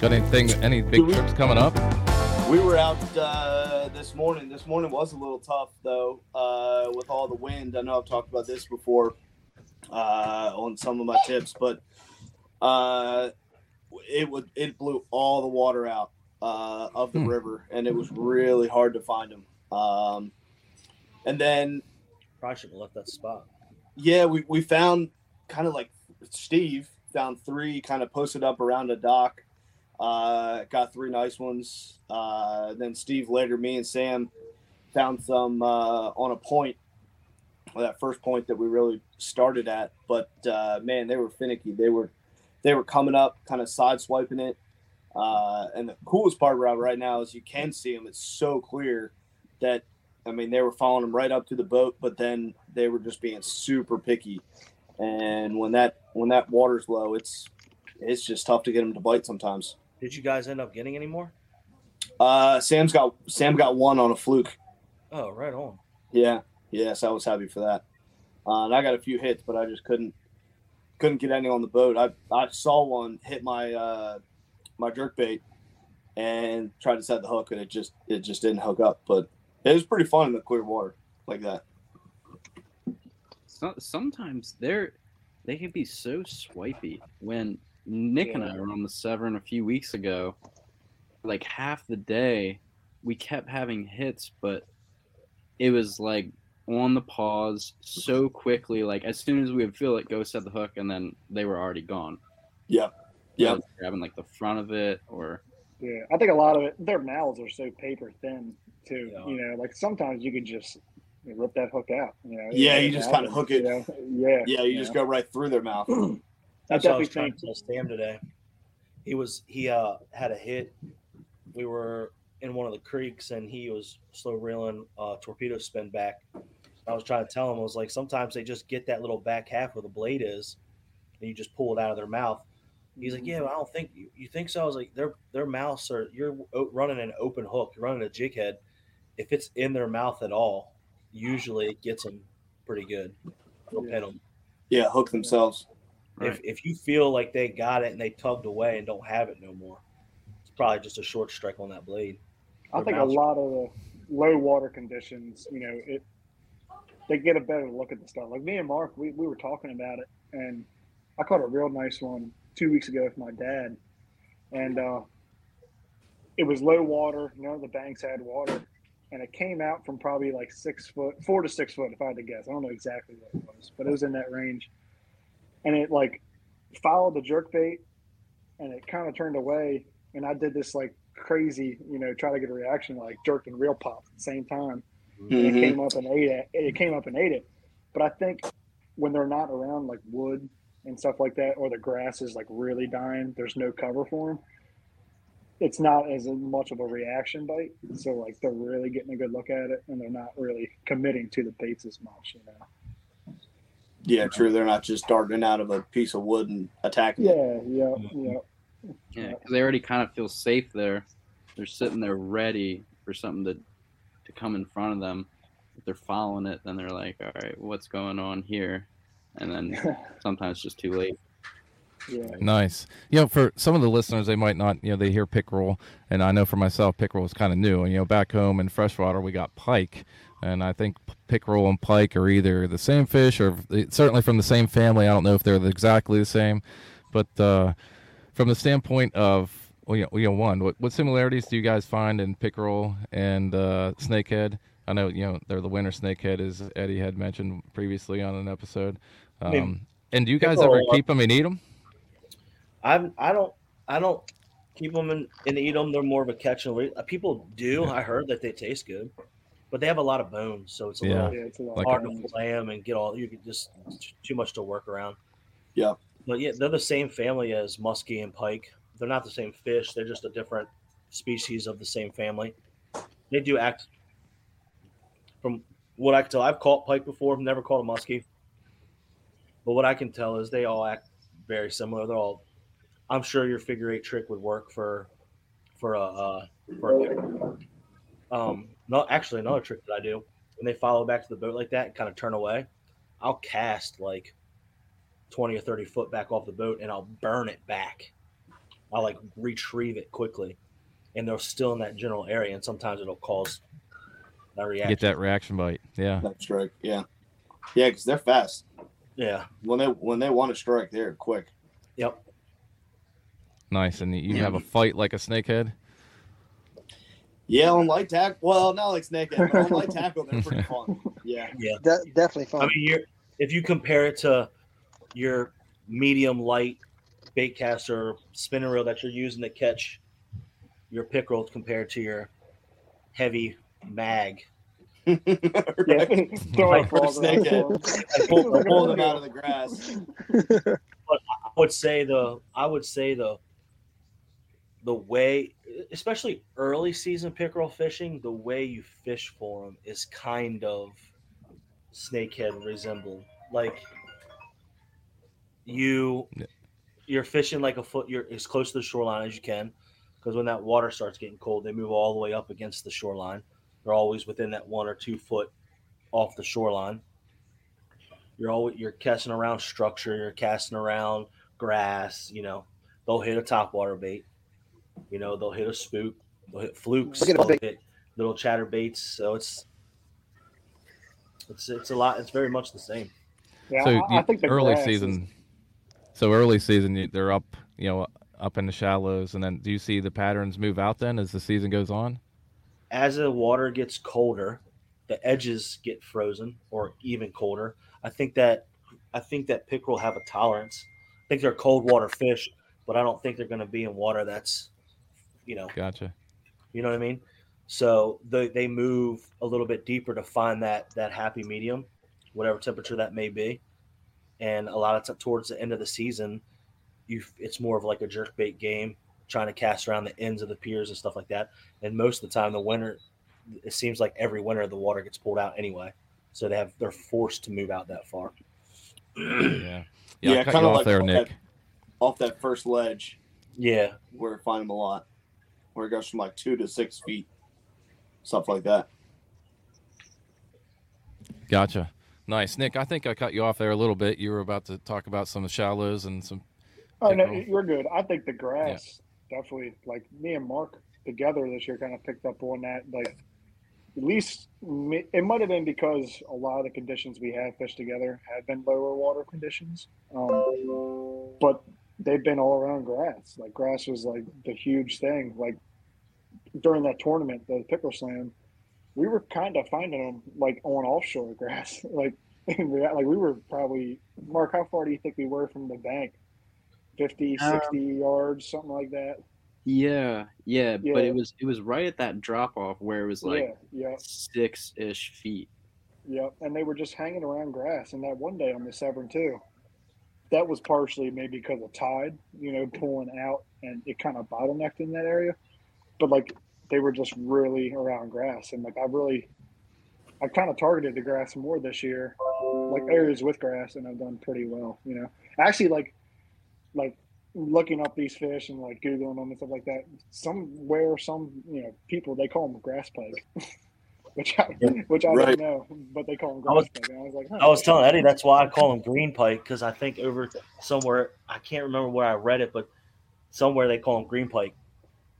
Got anything? Any big trips coming up? We were out uh, this morning. This morning was a little tough though, uh, with all the wind. I know I've talked about this before uh, on some of my tips, but uh, it would it blew all the water out uh, of the Hmm. river, and it was really hard to find them. Um, and then Probably should have left that spot. yeah, we, we found kind of like Steve found three kind of posted up around a dock. Uh, got three nice ones. Uh, then Steve later, me and Sam found some uh, on a point, well, that first point that we really started at. But uh, man, they were finicky. They were they were coming up, kind of side swiping it. Uh, and the coolest part about right now is you can see them. It's so clear that I mean they were following them right up to the boat, but then they were just being super picky. And when that when that water's low, it's it's just tough to get them to bite sometimes. Did you guys end up getting any more? Uh, Sam's got Sam got one on a fluke. Oh, right on. Yeah, yes, I was happy for that. Uh, and I got a few hits, but I just couldn't couldn't get any on the boat. I I saw one hit my uh, my jerk bait and tried to set the hook, and it just it just didn't hook up. But it was pretty fun in the clear water like that. So, sometimes they're they can be so swipey. When Nick and I were on the Severn a few weeks ago, like half the day, we kept having hits, but it was like on the pause so quickly. Like as soon as we would feel it, go set the hook, and then they were already gone. Yeah, yeah. Grabbing like the front of it, or Yeah, I think a lot of it, their mouths are so paper thin too. You know, like sometimes you could just rip that hook out. You know, Yeah, It you just kind of hook it. you know? Yeah, yeah, you just know? go right through their mouth. <clears throat> That's what I was trying to tell Sam today. He was he uh had a hit. We were in one of the creeks and he was slow reeling uh torpedo spin back. I was trying to tell him I was like sometimes they just get that little back half where the blade is and you just pull it out of their mouth. He's like, mm-hmm. Yeah, I don't think you, you think so. I was like, their their mouths are you're running an open hook, you're running a jig head. If it's in their mouth at all, usually it gets them pretty good. It'll pin them. Yeah, hook themselves. If, if you feel like they got it and they tugged away and don't have it no more, it's probably just a short strike on that blade. I think a lot of the low water conditions, you know, it they get a better look at the stuff. Like me and Mark, we, we were talking about it, and I caught a real nice one two weeks ago with my dad, and uh, it was low water. None of the banks had water, and it came out from probably like six foot, four to six foot, if I had to guess. I don't know exactly what it was, but it was in that range, and it like followed the jerk bait, and it kind of turned away, and I did this like crazy, you know, try to get a reaction, like jerked and reel popped at the same time. And Mhm. it came up and ate it. It came up and ate it. But I think when they're not around like wood and stuff like that, or the grass is like really dying, there's no cover for them. It's not as much of a reaction bite, so like they're really getting a good look at it, and they're not really committing to the baits as much, you know. Yeah, true. They're not just darting out of a piece of wood and attacking. it. Yeah, yeah, yeah. Yeah, because they already kind of feel safe there. They're sitting there ready for something to to come in front of them. If they're following it, then they're like, "All right, what's going on here?" And then <laughs> sometimes just too late. Yeah. Nice. You know, for some of the listeners, they might not, you know, they hear pickerel, and I know for myself, pickerel is kind of new. And you know, back home in freshwater, we got pike, and I think pickerel and pike are either the same fish or certainly from the same family. I don't know if they're exactly the same, but uh, from the standpoint of, well, you know, you know, one, what, what similarities do you guys find in pickerel and uh, snakehead? I know, you know, they're the winter snakehead, as Eddie had mentioned previously on an episode. Um, I mean, and do you guys ever pickerel, uh, keep them and eat them? I'm I don't I don't keep them and, and eat them. They're more of a catch and release. Uh, People do. I heard that they taste good, but they have a lot of bones, so it's a Yeah. little Yeah, it's a lot Like- hard to fillet them and get all. You could just too much to work around. Yeah. But yeah, they're the same family as muskie and pike. They're not the same fish. They're just a different species of the same family. They do act. From what I can tell, I've caught pike before. I've never caught a muskie. But what I can tell is they all act very similar. They're all. I'm sure your figure eight trick would work for, for a uh, for a. Um, no, actually, another trick that I do when they follow back to the boat like that and kind of turn away, I'll cast like 20 or 30 foot back off the boat and I'll burn it back. I'll like retrieve it quickly. And they're still in that general area. And sometimes it'll cause that reaction. Get that reaction bite. Yeah. That strike. Yeah. Yeah, because they're fast. Yeah. When they when they want to strike, they're quick. Yep. Nice. And you have a fight like a snakehead? Yeah, on light tackle. Well, not like snakehead, but on light <laughs> tackle, they're pretty fun. Yeah. Yeah. De- definitely fun. I mean, you're, if you compare it to your medium light bait caster spinning reel that you're using to catch your pickerel compared to your heavy mag. <laughs> Yeah, throw Like <laughs> a for the frog snakehead. for 'em. I pull, pull them out of the grass. <laughs> But I would say the I would say the the way, especially early season pickerel fishing, the way you fish for them is kind of snakehead resemble. Like you, you're fishing like a foot. You're as close to the shoreline as you can, because when that water starts getting cold, they move all the way up against the shoreline. They're always within that one or two foot off the shoreline. You're always you're casting around structure. You're casting around grass. You know, they'll hit a topwater bait. You know, they'll hit a spook. They'll hit flukes. Look at a They'll big- hit little chatter baits. So it's it's it's a lot. It's very much the same. Yeah, so I, I think the early grass is- season. So early season, they're up, you know, up in the shallows, and then do you see the patterns move out then as the season goes on? as the water gets colder, the edges get frozen or even colder. I think that I think that pickerel have a tolerance. I think they're cold water fish, but I don't think they're going to be in water that's, you know, Gotcha. you know what I mean. So they they move a little bit deeper to find that that happy medium, whatever temperature that may be. And a lot of t- towards the end of the season, you it's more of like a jerk bait game, trying to cast around the ends of the piers and stuff like that. And most of the time, the winter, it seems like every winter the water gets pulled out anyway, so they have they're forced to move out that far. yeah. Yeah, Yeah, kind of off like there, off Nick. That, off that first ledge Yeah, where I find them a lot, where it goes from like two to six feet, stuff like that. Gotcha. Nice, Nick. I think I cut you off there a little bit. You were about to talk about some shallows and some. Oh no, you're good. I think the grass definitely, like me and Mark together this year, kind of picked up on that. Like at least it might have been because a lot of the conditions we have fished together have been lower water conditions, um, but they've been all around grass. Like grass was like the huge thing. Like during that tournament, the Pickle Slam, we were kind of finding them like on offshore <laughs> grass. like like we were probably Mark. How far do you think we were from the bank? 50, Um, 60 yards, something like that. Yeah, yeah, Yeah. but it was it was right at that drop off where it was like yeah, yeah, six ish feet. yeah. And they were just hanging around grass. And that one day on the Severn too, that was partially maybe because of tide, you know, pulling out, and it kind of bottlenecked in that area. But like they were just really around grass, and like I really, I kind of targeted the grass more this year, like areas with grass, and I've done pretty well. You know, actually like, like looking up these fish and like googling them and stuff like that. Somewhere, some you know people they call them grass pike, <laughs> which I which I Right. don't know, but they call them I was, grass pike. And I was like, huh. I was telling Eddie that's why I call them green pike because I think over somewhere I can't remember where I read it, but somewhere they call them green pike.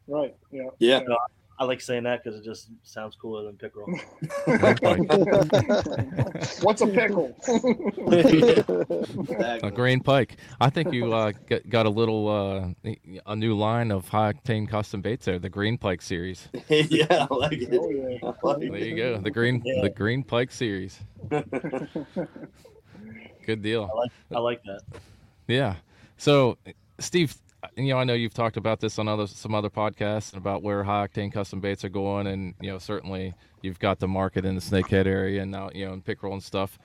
right, yeah, Yeah. You know, I like saying that because it just sounds cooler than pickerel. <laughs> What's a pickle? <laughs> A green pike. I think you uh, got, got a little uh, a new line of high octane custom baits there, the green pike series. <laughs> yeah, I like it. Oh, yeah. I like There it. you go, the green the green pike series. Good deal. I like I like that. Yeah. So, Steve, you know, I know you've talked about this on other some other podcasts and about where high octane custom baits are going, and you know, certainly you've got the market in the snakehead area and now you know in pickerel and stuff.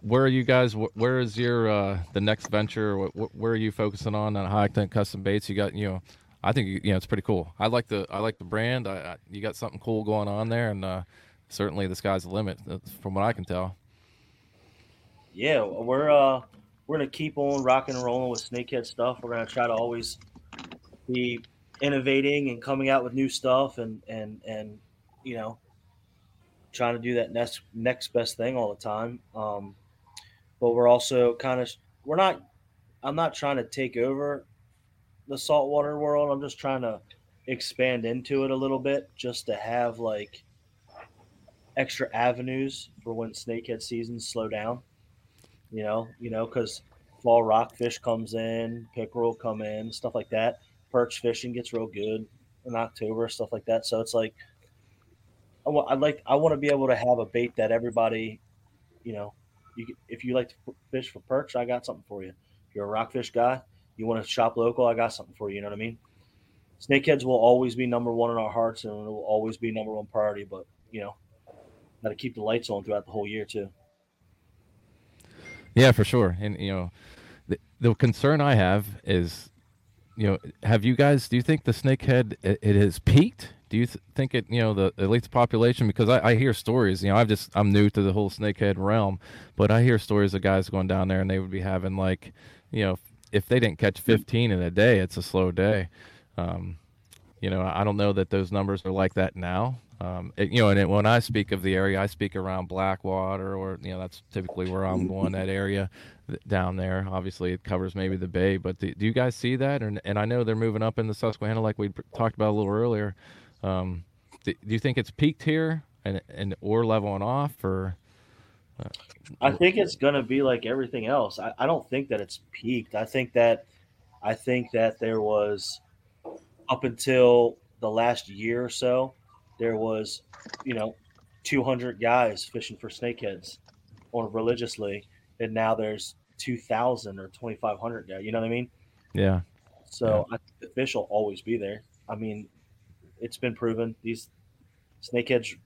Where are you guys? Where is your uh, the next venture? Wh- wh- Where are you focusing on on high octane custom baits? You got you know, I think you know it's pretty cool. I like the I like the brand. I, I you got something cool going on there, and uh, certainly the sky's the limit from what I can tell. Yeah, we're uh we're gonna keep on rocking and rolling with snakehead stuff. We're gonna try to always be innovating and coming out with new stuff and and and you know trying to do that next next best thing all the time. Um, but we're also kind of we're not. I'm not trying to take over the saltwater world. I'm just trying to expand into it a little bit, just to have like extra avenues for when snakehead seasons slow down. You know, you know, because fall rockfish comes in, pickerel come in, stuff like that. Perch fishing gets real good in October, stuff like that. So it's like, I like, I want to be able to have a bait that everybody, you know, you, if you like to fish for perch, I got something for you. If you're a rockfish guy, you want to shop local, I got something for you. You know what I mean? Snakeheads will always be number one in our hearts, and it will always be number one priority. But you know, got to keep the lights on throughout the whole year too. Yeah, for sure. And you know, the, the concern I have is, you know, have you guys? Do you think the snakehead it, it has peaked? Do you th- think it? You know, the at least the population because I, I hear stories. You know, I've just I'm new to the whole snakehead realm, but I hear stories of guys going down there and they would be having like, you know, if they didn't catch 15 in a day, it's a slow day. Um, you know, I don't know that those numbers are like that now. Um, it, you know, and it, when I speak of the area, I speak around Blackwater, or you know, that's typically where I'm going. That area down there, obviously, it covers maybe the bay. But do, you guys see that? And and I know they're moving up in the Susquehanna, like we talked about a little earlier. Um, do, do you think it's peaked here and and or leveling off, or uh, I think it's gonna be like everything else. I, I don't think that it's peaked. I think that I think that there was up until the last year or so, there was, you know, 200 guys fishing for snakeheads on religiously, and now there's 2,000 or 2,500 guys. You know what I mean? yeah, So I think the fish will always be there. I mean, it's been proven these snakeheads,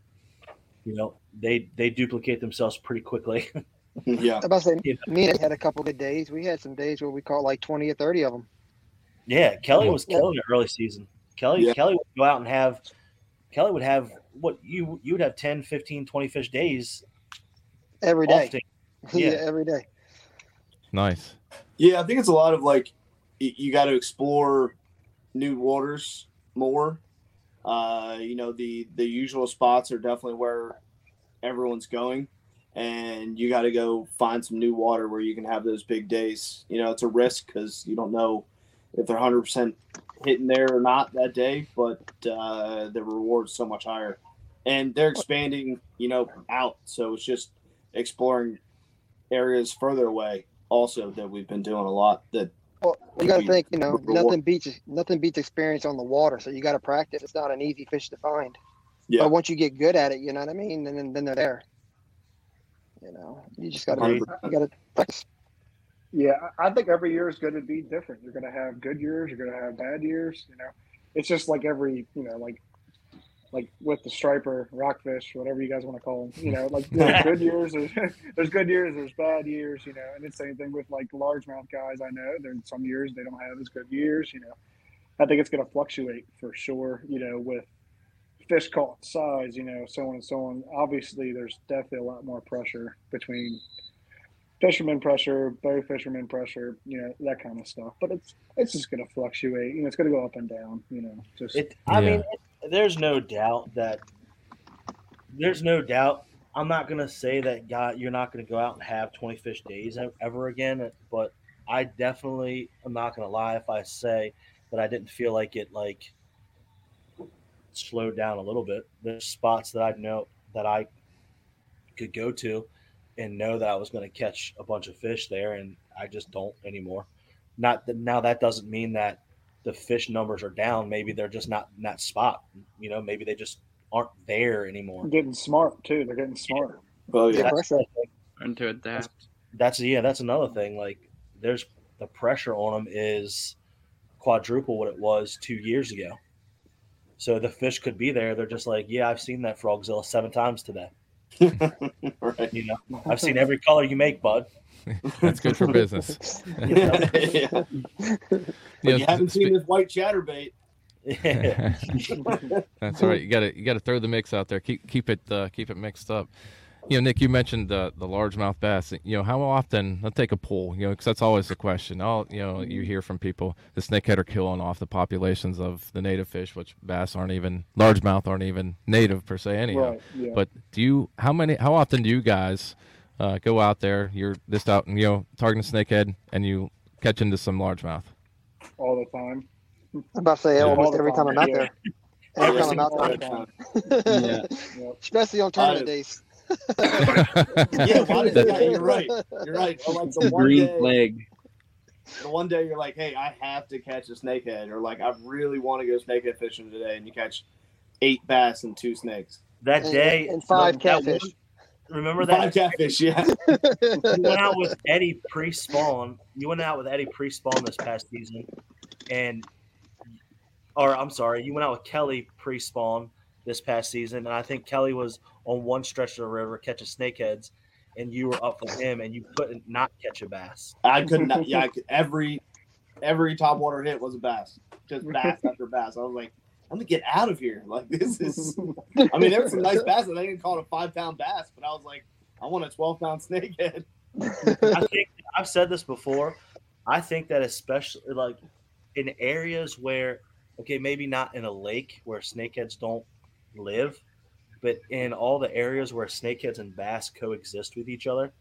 you know, they they duplicate themselves pretty quickly. <laughs> yeah. I'm about to say, me and Ed had a couple good days. We had some days where we caught like 20 or 30 of them. Yeah, Kelly oh, was killing it early season. Kelly Yeah. Kelly would go out and have Kelly would have what you you would have 10, 15, 20 fish days Every day. often. <laughs> yeah. Yeah. every day. nice. Yeah, I think it's a lot of like you got to explore new waters more. Uh, you know, the the usual spots are definitely where everyone's going, and you got to go find some new water where you can have those big days. You know, it's a risk because you don't know if they're hundred percent hitting there or not that day, but uh, the reward's so much higher, and they're expanding. You know, out, so it's just exploring areas further away also that we've been doing a lot that Well, you got to think, you know, reward- nothing beats nothing beats experience on the water. So you got to practice. It's not an easy fish to find. Yeah. But once you get good at it, you know what I mean, and then then they're there. You know, you just got to you got to practice. Yeah, I think every year is going to be different. You're going to have good years. You're going to have bad years. You know, it's just like every you know like like with the striper, rockfish, whatever you guys want to call them. You know, like there's <laughs> good years, there's, <laughs> there's good years, there's bad years. You know, and it's the same thing with like largemouth guys. I know there's some years they don't have as good years. You know, I think it's going to fluctuate for sure. You know, with fish caught size, you know, so on and so on. Obviously, there's definitely a lot more pressure between fisherman pressure, bow fisherman pressure, you know, that kind of stuff. But it's it's just going to fluctuate. You know, it's going to go up and down. You know, just It, I mean, it, there's no doubt that there's no doubt. I'm not gonna say that God, you're not gonna go out and have 20 fish days ever again, but I definitely am not gonna lie if I say that I didn't feel like it like slowed down a little bit. There's spots that I know that I could go to and know that I was going to catch a bunch of fish there, and I just don't anymore. Not that now that doesn't mean that the fish numbers are down. Maybe they're just not in that spot. You know, maybe they just aren't there anymore. getting smart too. They're getting smart. Oh yeah. that's, Learn to adapt. that's yeah, that's another thing. Like there's the pressure on them is quadruple what it was two years ago. So the fish could be there. They're just like, yeah, I've seen that frogzilla seven times today. <laughs> right. You know, I've seen every color you make, bud. That's good for business. yeah. <laughs> Yeah, But you haven't spe- seen this white chatterbait. <laughs> That's all right. You got to you got to throw the mix out there. Keep keep it uh, keep it mixed up. You know, Nick, you mentioned the the largemouth bass. You know, how often? Let's take a poll. You know, because that's always the question. All you know, you hear from people the snakehead are killing off the populations of the native fish, which bass aren't even largemouth aren't even native per se anyhow. Right, yeah. But do you? How many? How often do you guys uh, go out there? You're this out and you know targeting snakehead, and you catch into some largemouth. all the time. I'm about to say Yeah. almost every time I'm out yeah. there. Every Every time I'm out time. <laughs> there. Yep. Especially on tournament days. <laughs> yeah, why does <laughs> yeah, you're right. You're right. Or like the one Green day, flag. the one day you're like, hey, I have to catch a snakehead, or like I really want to go snakehead fishing today, and you catch eight bass and two snakes. That And- day and five that one- catfish. remember Five that? catfish, yeah. <laughs> you went out with Eddie pre-spawn. You went out with Eddie pre-spawn this past season, and or I'm sorry, you went out with Kelly pre-spawn this past season, and I think Kelly was on one stretch of the river catching snakeheads, and you were up with him, and you couldn't not catch a bass. I couldn't. Yeah, I could, every every top water hit was a bass, just bass <laughs> after bass. I was like, I'm gonna get out of here. <laughs> Like this is. I mean, there were some <laughs> nice bass. I didn't call it a five pound bass, but I was like, I want a 12 pound snakehead. I think I've said this before. I think that especially like in areas where, okay, maybe not in a lake where snakeheads don't live, but in all the areas where snakeheads and bass coexist with each other,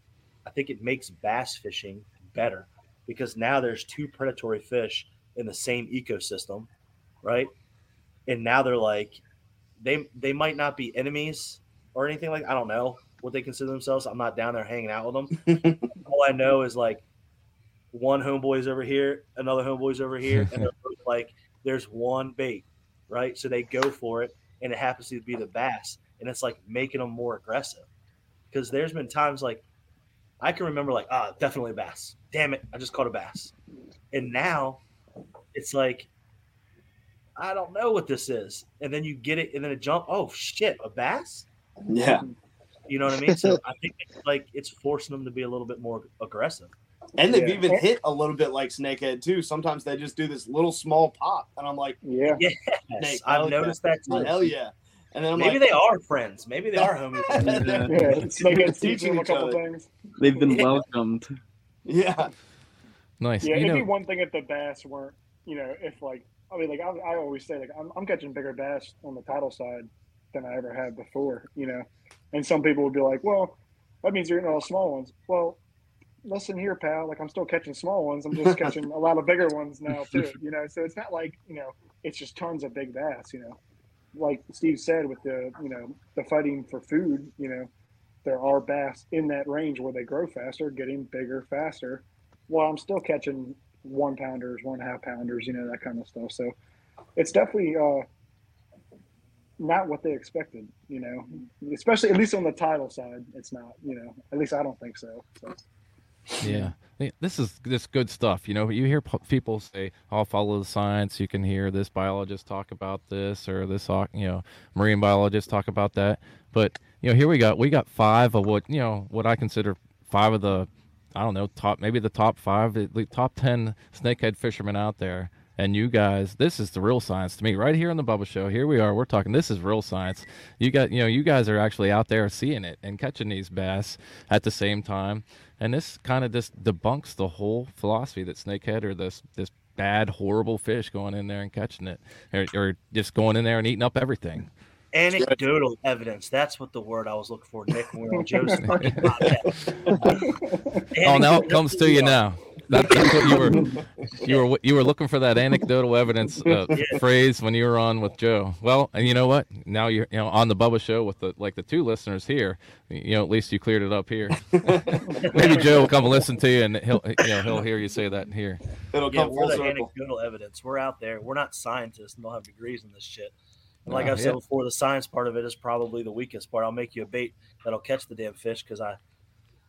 I think it makes bass fishing better because now there's two predatory fish in the same ecosystem, right? And now they're like, they they might not be enemies or anything like I don't know what they consider themselves. I'm not down there hanging out with them. <laughs> All I know is like one homeboy's over here, another homeboy's over here, and they're <laughs> like there's one bait, right? So they go for it, and it happens to be the bass, and it's like making them more aggressive. Because there's been times like I can remember like ah definitely a bass. Damn it, I just caught a bass, and now it's like I don't know what this is, and then you get it, and then it jump. Oh shit, a bass. Yeah. You know what I mean? So I think it's like it's forcing them to be a little bit more aggressive. And they've Yeah. even hit a little bit like snakehead too. Sometimes they just do this little small pop, and I'm like, Yeah. Yes, Snake, I've hell noticed yeah. that too. hell yeah. And then I'm Maybe like, they are friends. Maybe they are homies. <laughs> Yeah, it's <laughs> Teaching teaching a couple other. things. They've been Yeah. welcomed. yeah, Nice. Yeah, you it'd know, be one thing if the bass weren't, you know, if like, I mean, like I, I always say, like I'm, I'm catching bigger bass on the title side than I ever have before, you know. And some people would be like, well, that means you're eating all small ones. Well, listen here, pal. Like I'm still catching small ones. I'm just <laughs> catching a lot of bigger ones now <laughs> too, you know. So it's not like you know, it's just tons of big bass, you know. Like Steve said, with the you know the fighting for food, you know, there are bass in that range where they grow faster, getting bigger faster. While I'm still catching one pounders, one and a half pounders, you know, that kind of stuff. So it's definitely uh, not what they expected, you know, especially at least on the title side. It's not, you know, at least I don't think so. so. Yeah. This is this good stuff. You know, you hear people say, "I'll follow the science." You can hear this biologist talk about this, or this, you know, marine biologist talk about that. But you know, here we got we got five of what you know what I consider five of the, I don't know, top maybe the top five, the top ten snakehead fishermen out there. And you guys, this is the real science to me, right here on the Bubba Show. Here we are. We're talking. This is real science. You got, you know, you guys are actually out there seeing it and catching these bass at the same time. And this kind of just debunks the whole philosophy that snakehead or this this bad, horrible fish going in there and catching it, or, or just going in there and eating up everything. Anecdotal evidence. That's what the word I was looking for, Nick, when we were on Joe's <laughs> fucking podcast. Oh, now it comes to you now. That, that's what you were <laughs> you were you were looking for that anecdotal evidence uh, <laughs> Yeah. phrase when you were on with Joe. Well, and you know what? Now you're you know on the Bubba show with the like the two listeners here. You know, at least you cleared it up here. <laughs> Maybe Joe will come listen to you and he'll you know he'll hear you say that here. It'll yeah, come we're the circle. anecdotal evidence. We're out there. We're not scientists and don't have degrees in this shit. And like Uh, I've said before, the science part of it is probably the weakest part. I'll make you a bait that'll catch the damn fish because I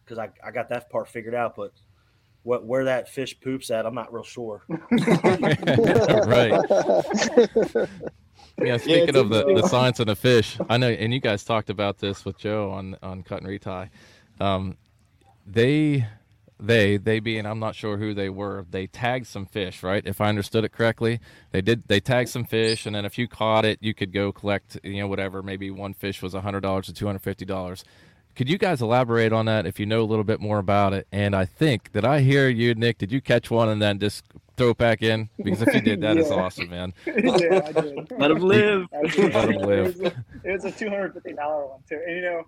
because I, I got that part figured out. But what where that fish poops at, I'm not real sure. <laughs> <laughs> right. Yeah, speaking it's of the, the science of the fish, I know, and you guys talked about this with Joe on on cut and retie. Um, they, they, they being I'm not sure who they were. They tagged some fish, right? If I understood it correctly, they did. They tagged some fish, and then if you caught it, you could go collect, you know, whatever. Maybe one fish was hundred dollars to two hundred fifty dollars. Could you guys elaborate on that if you know a little bit more about it? And I think did I hear you, Nick? Did you catch one and then just throw it back in? Because if you did, that <laughs> Yeah. awesome, man. <laughs> yeah, I did. Let 'em live. I did. Let 'em live. It was a, it was a two hundred fifty dollar one too, and you know,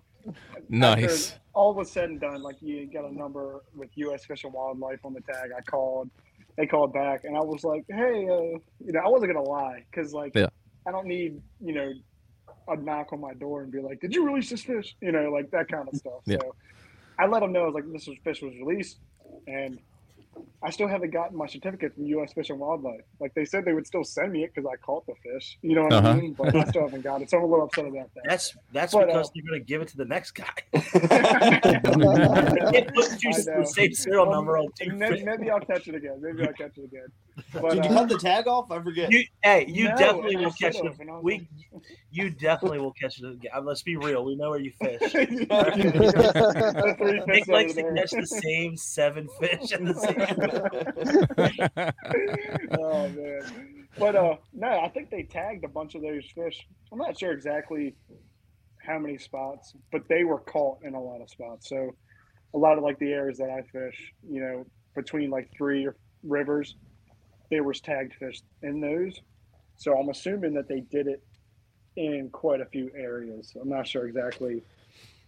Nice. all was said and done, like you got a number with U.S. Fish and Wildlife on the tag. I called, they called back, and I was like, "Hey, uh, you know, I wasn't gonna lie because like Yeah. I don't need you know a knock on my door and be like, "Did you release this fish?" You know, like that kind of stuff. Yeah. So I let them know I was like, "This fish was released," and I still haven't gotten my certificate from U.S. Fish and Wildlife. Like they said they would still send me it because I caught the fish. You know what Uh-huh. I mean? But I still haven't got it, so I'm a little upset about that. That's that's But, uh, because they're going to give it to the next guy. <laughs> <laughs> I can't put the same serial Well, number on Maybe, maybe I'll catch it again. Maybe I'll catch it again. But, Did you uh, cut the tag off? I forget. You, hey, you No, definitely will catch should've, it. and I was We, you definitely will catch it again. Let's be real. We know where you fish. The three fish Nick likes to <laughs> catch the same seven fish in the same. <laughs> <laughs> oh man. But uh no, I think they tagged a bunch of those fish. I'm not sure exactly how many spots, but they were caught in a lot of spots. So a lot of like the areas that I fish, you know, between like three rivers, there was tagged fish in those. So I'm assuming that they did it in quite a few areas. I'm not sure exactly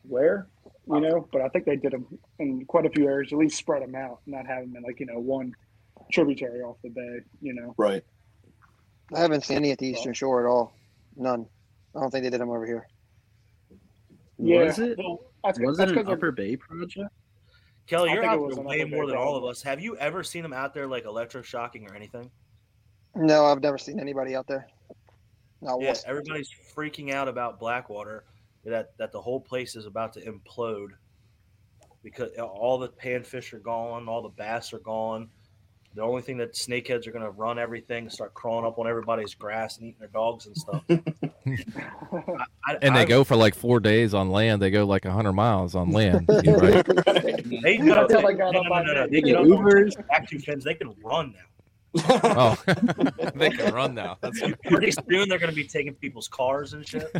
where, you know, but I think they did them in quite a few areas, at least spread them out, not have them in like, you know, one tributary off the bay, you know. Right. I haven't seen any at the Eastern Shore at all. None. I don't think they did them over here. Yeah, was it? well, that's- was that's it an 'cause of- Upper Bay project? Kelly, you're out there way more than all of us. Have you ever seen them out there like electroshocking or anything? No, I've never seen anybody out there. Not Yeah, once. everybody's freaking out about Blackwater that that the whole place is about to implode because all the panfish are gone, all the bass are gone. The only thing that snakeheads are going to run everything, start crawling up on everybody's grass and eating their dogs and stuff. <laughs> I, I- And they I- go for like four days on land. They go like hundred miles on land, you know, <laughs> right? They Not go. until They, they got no, up no, on no, no, that. they They get get up on Ubers. back two fins. They can run now. Oh, <laughs> they can run now. That's Pretty soon they're going to be taking people's cars and shit.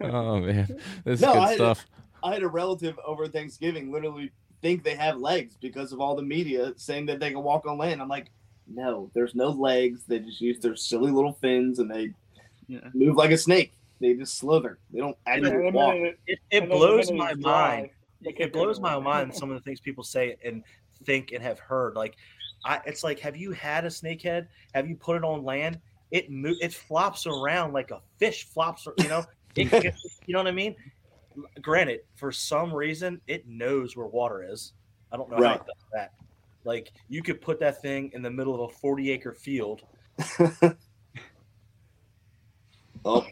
oh man, this is No, good I had, stuff. A, I had a relative over Thanksgiving literally think they have legs because of all the media saying that they can walk on land. I'm like, no, there's no legs. They just use their silly little fins and they Yeah. move like a snake. They just slither. They don't actually walk. minute It, it blows my dry, mind. they It blows my <laughs> mind some of the things people say and think and have heard. Like, I, it's like, have you had a snakehead? Have you put it on land? It mo- it flops around like a fish flops. You know, <laughs> it, it- you know what I mean. Granted, for some reason, it knows where water is. I don't know how it does that. Like, you could put that thing in the middle of a forty acre field. <laughs> Oh,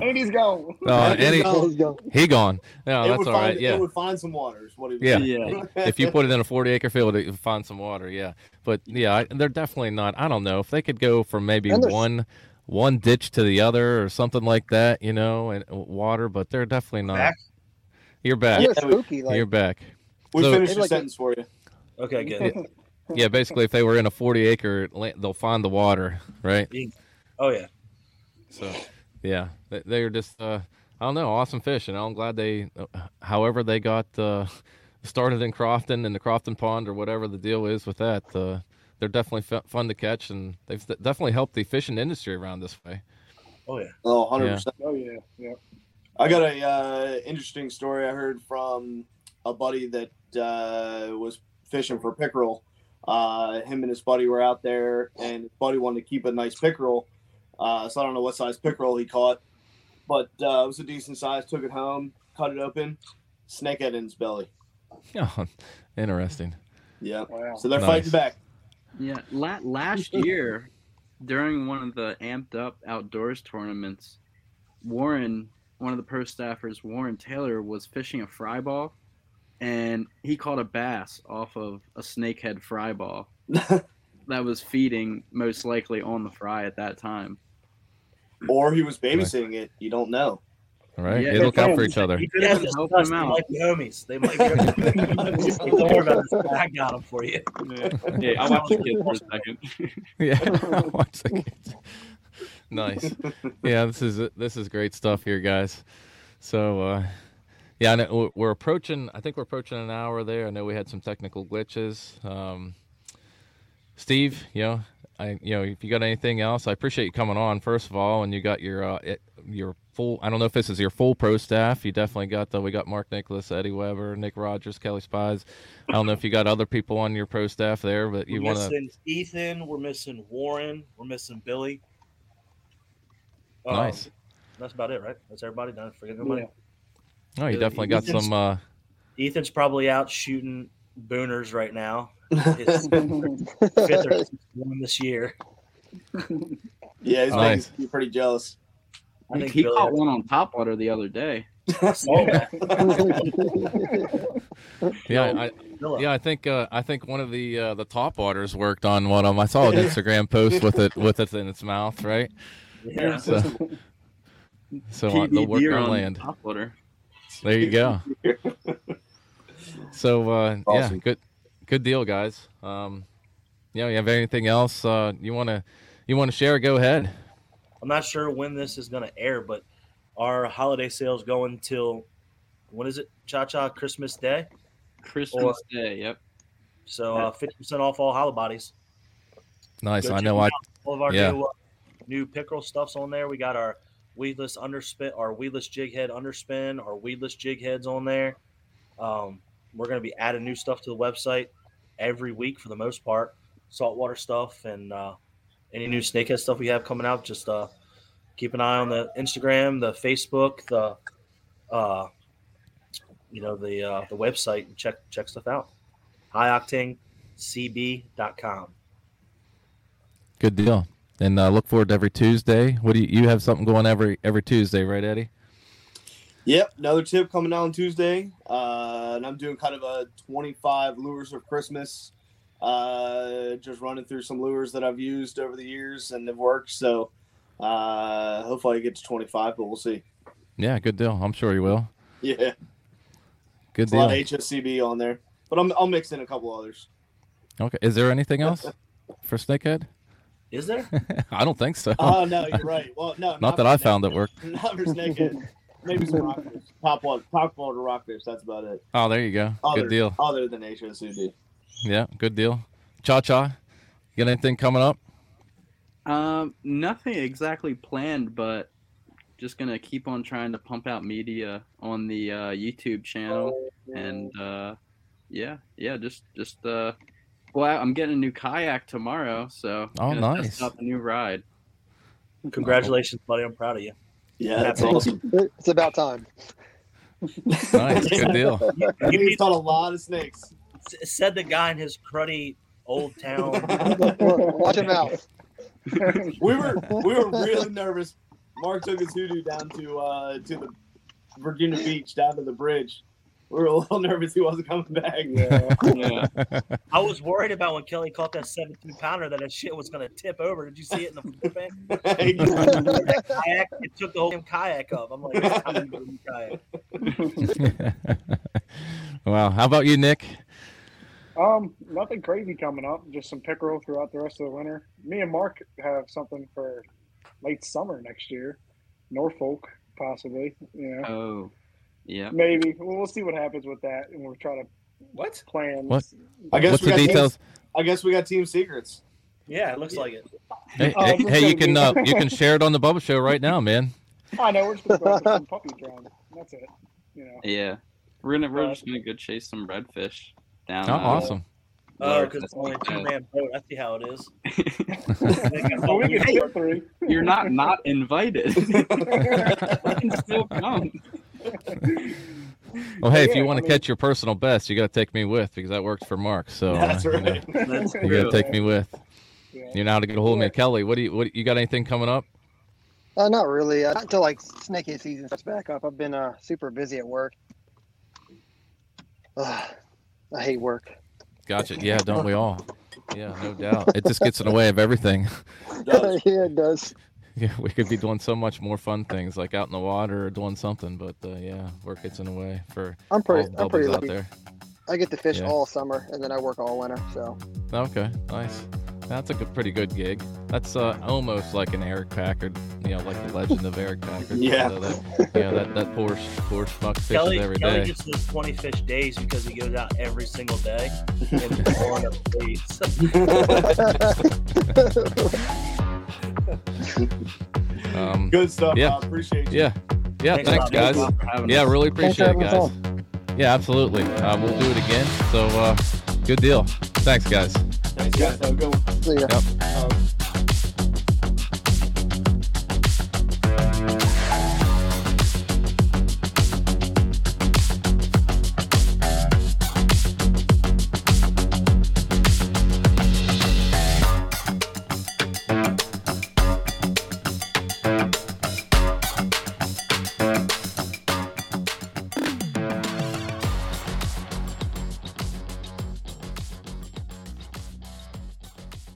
and <laughs> he's gone. Uh, He's and he, gone. he gone. No, it that's would all find, right. Yeah. It would find some waters. What he was Yeah. <laughs> if you put it in a 40 acre field, it would find some water. Yeah. But yeah, I, they're definitely not. I don't know if they could go from maybe one one ditch to the other or something like that, you know, and water, but they're definitely not. Back? You're back. And they're spooky. Like You're back. we So- finished Maybe the like a- sentence for you. Okay, good. <laughs> Yeah, basically, if they were in a 40 acre, land, they'll find the water, right? Oh yeah. So, yeah, they, they're just, uh, I don't know, awesome fish, and I'm glad they, uh, however they got uh, started in Crofton and the Crofton Pond or whatever the deal is with that. Uh, they're definitely f- fun to catch, and they've th- definitely helped the fishing industry around this way. Oh yeah. Oh, 100 Yeah. percent. Oh yeah, yeah. I got a uh, interesting story I heard from a buddy that uh, was fishing for pickerel. Uh, him and his buddy were out there, and his buddy wanted to keep a nice pickerel. Uh, so I don't know what size pickerel he caught, but uh, it was a decent size. Took it home, cut it open, snakehead in his belly. <laughs> Oh, interesting. Yeah. Wow. So they're Nice. fighting back. Yeah, la- last <laughs> year during one of the amped up outdoors tournaments, Warren, one of the pro staffers, Warren Taylor, was fishing a fry ball, and he caught a bass off of a snakehead fry ball <laughs> that was feeding most likely on the fry at that time. Or he was babysitting it. You don't know. All right, Yeah, they look out for each other. He could have Yeah, just help us. him They out. might be homies. They might be. <laughs> <laughs> Don't worry about this. I got them for you. Yeah, I'll watch the kids for a second. <laughs> Yeah, watch the kids. Nice. Yeah, this is this is great stuff here, guys. So, uh, yeah, I know we're- we're approaching. I think we're approaching an hour there. I know we had some technical glitches. Um, Steve, you know, I you know if you got anything else, I appreciate you coming on first of all, and you got your uh, it, your full. I don't know if this is your full pro staff. You definitely got the. We got Mark Nickalous, Eddie Webber, Nick Rodgers, Kelly Spies. I don't know if you got other people on your pro staff there, but you We're want to. missing Ethan. We're missing Warren. We're missing Billy. Um, Nice. That's about it, right? That's everybody done. Forget nobody. Oh, you definitely got Ethan's- some. Uh, Ethan's probably out shooting booners right now. <laughs> His fifth or sixth one this year. Yeah, he's Nice. making me pretty jealous. I think he Billy caught one on top water the other day. <laughs> I saw that. Yeah, I, Philip. yeah, I think uh, I think one of the uh, the top waters worked on one of them. I saw an Instagram post with it with it in its mouth, right? Yeah. So, so uh, the PB work on on land. top water. There you go. So uh, yeah, good good deal, guys. Um, you know, you have anything else uh, you want to you want to share? Go ahead. I'm not sure when this is going to air, but our holiday sales going till when is it? Cha Cha Christmas Day. Christmas Or- Day. Yep. So uh, 50% off all hollow bodies. Nice. Go I know. them I out. all of our yeah. new uh, new pickerel stuffs on there. We got our weedless underspin, our weedless jig head underspin, our weedless jig heads on there. Um, we're going to be adding new stuff to the website every week for the most part. Saltwater stuff and uh, any new snakehead stuff we have coming out. Just uh, keep an eye on the Instagram, the Facebook, the uh, you know the uh, the website and check check stuff out. HighOctaneCB.com. good deal. And uh, look forward to every Tuesday. What do you, you have something going every every Tuesday, right, Eddie? Yep, another tip coming out on Tuesday, uh, and I'm doing kind of a 25 lures of Christmas. Uh, just running through some lures that I've used over the years and they've worked. So uh, hopefully I get to 25, but we'll see. Yeah, good deal. I'm sure you will. Yeah, Good There's a lot deal. of HSCB on there, but I'm, I'll mix in a couple others. Okay. Is there anything else <laughs> for Snakehead? Is there? <laughs> I don't think so. Oh no, you're right. Well, no, <laughs> Not that I snake- found it worked. Not for snakehead. Maybe some rockers. Top one, top water rockfish. That's about it. Oh, there you go. Other, Good deal. Other than HSCB. Yeah, good deal. Cha Cha, got anything coming up? Um, nothing exactly planned, but just gonna keep on trying to pump out media on the uh, YouTube channel, and uh, yeah, yeah, just just uh, well, I'm getting a new kayak tomorrow, so Oh, gonna nice. test out the new ride. Congratulations, buddy. I'm proud of you. Yeah, that's awesome. It's about time. Nice, good deal. <laughs> He's caught a lot of snakes. S- Said the guy in his cruddy old town. <laughs> Watch him out. <laughs> We were we were really nervous Mark took his hoodoo down to uh, to the Virginia Beach, down to the bridge. We were a little <laughs> nervous he wasn't coming back. Yeah. I was worried about when Kelly caught that 17 pounder that his shit was going to tip over. Did you see it in the thing? That kayak, it took the whole damn kayak up. I'm like, it's time to go in the kayak. wow. How about you, Nick? Um, nothing crazy coming up. Just some pickerel throughout the rest of the winter. Me and Mark have something for late summer next year. Norfolk, possibly. You know, Oh, yeah. maybe. Well, we'll see what happens with that, and we'll try to what plan. What? I guess What's we the got details? Team, I guess we got team secrets. Yeah, it looks like it. Hey, Oh, hey, this hey, you <laughs> can uh, you can share it on the Bubba Show right now, man. I know we're just gonna go some puppy drum. That's it. You know. Yeah. We're gonna we're just gonna go chase some redfish down. Oh, awesome. Oh, Large- because it's only a two man boat. I see how it is. <laughs> <laughs> Well, we can Hey, split. You're not not invited. <laughs> you can still come. Well, hey, if you want I to mean- catch your personal best, you got to take me with because that works for Mark. So uh, That's you know, right. You got to take me with. Yeah. You know how to get a hold of me, Kelly. What do you what you got? Anything coming up? Uh, not really. Uh, not until like snakehead season starts back up. I've been uh, super busy at work. Ugh, I hate work. Gotcha. Yeah, don't we all? Yeah, no <laughs> doubt. It just gets in the way of everything. <laughs> yeah, it does. Yeah, we could be doing so much more fun things like out in the water or doing something, but uh, yeah, work gets in the way for I'm pretty. all I'm pretty Bubbas out there. I get to fish Yeah. all summer, and then I work all winter. So Okay, nice. That's like a pretty good gig. That's uh, almost like an Eric Packard, you know, like the legend of Eric Packard. <laughs> Yeah. So that, yeah, that, that poor, poor schmuck fishes Kelly, every Kelly day. gets those 20 fish days because he goes out every single day and pulling up baits. Um, Good stuff. Yeah. I appreciate you. Yeah. Yeah, Thanks thanks, guys. man. for having Yeah, us. really Thanks appreciate it, guys. Yeah, absolutely. Uh, we'll do it again. So, uh, good deal. Thanks, guys. Nice. Yeah. So go. good one. See ya. Yep. Um,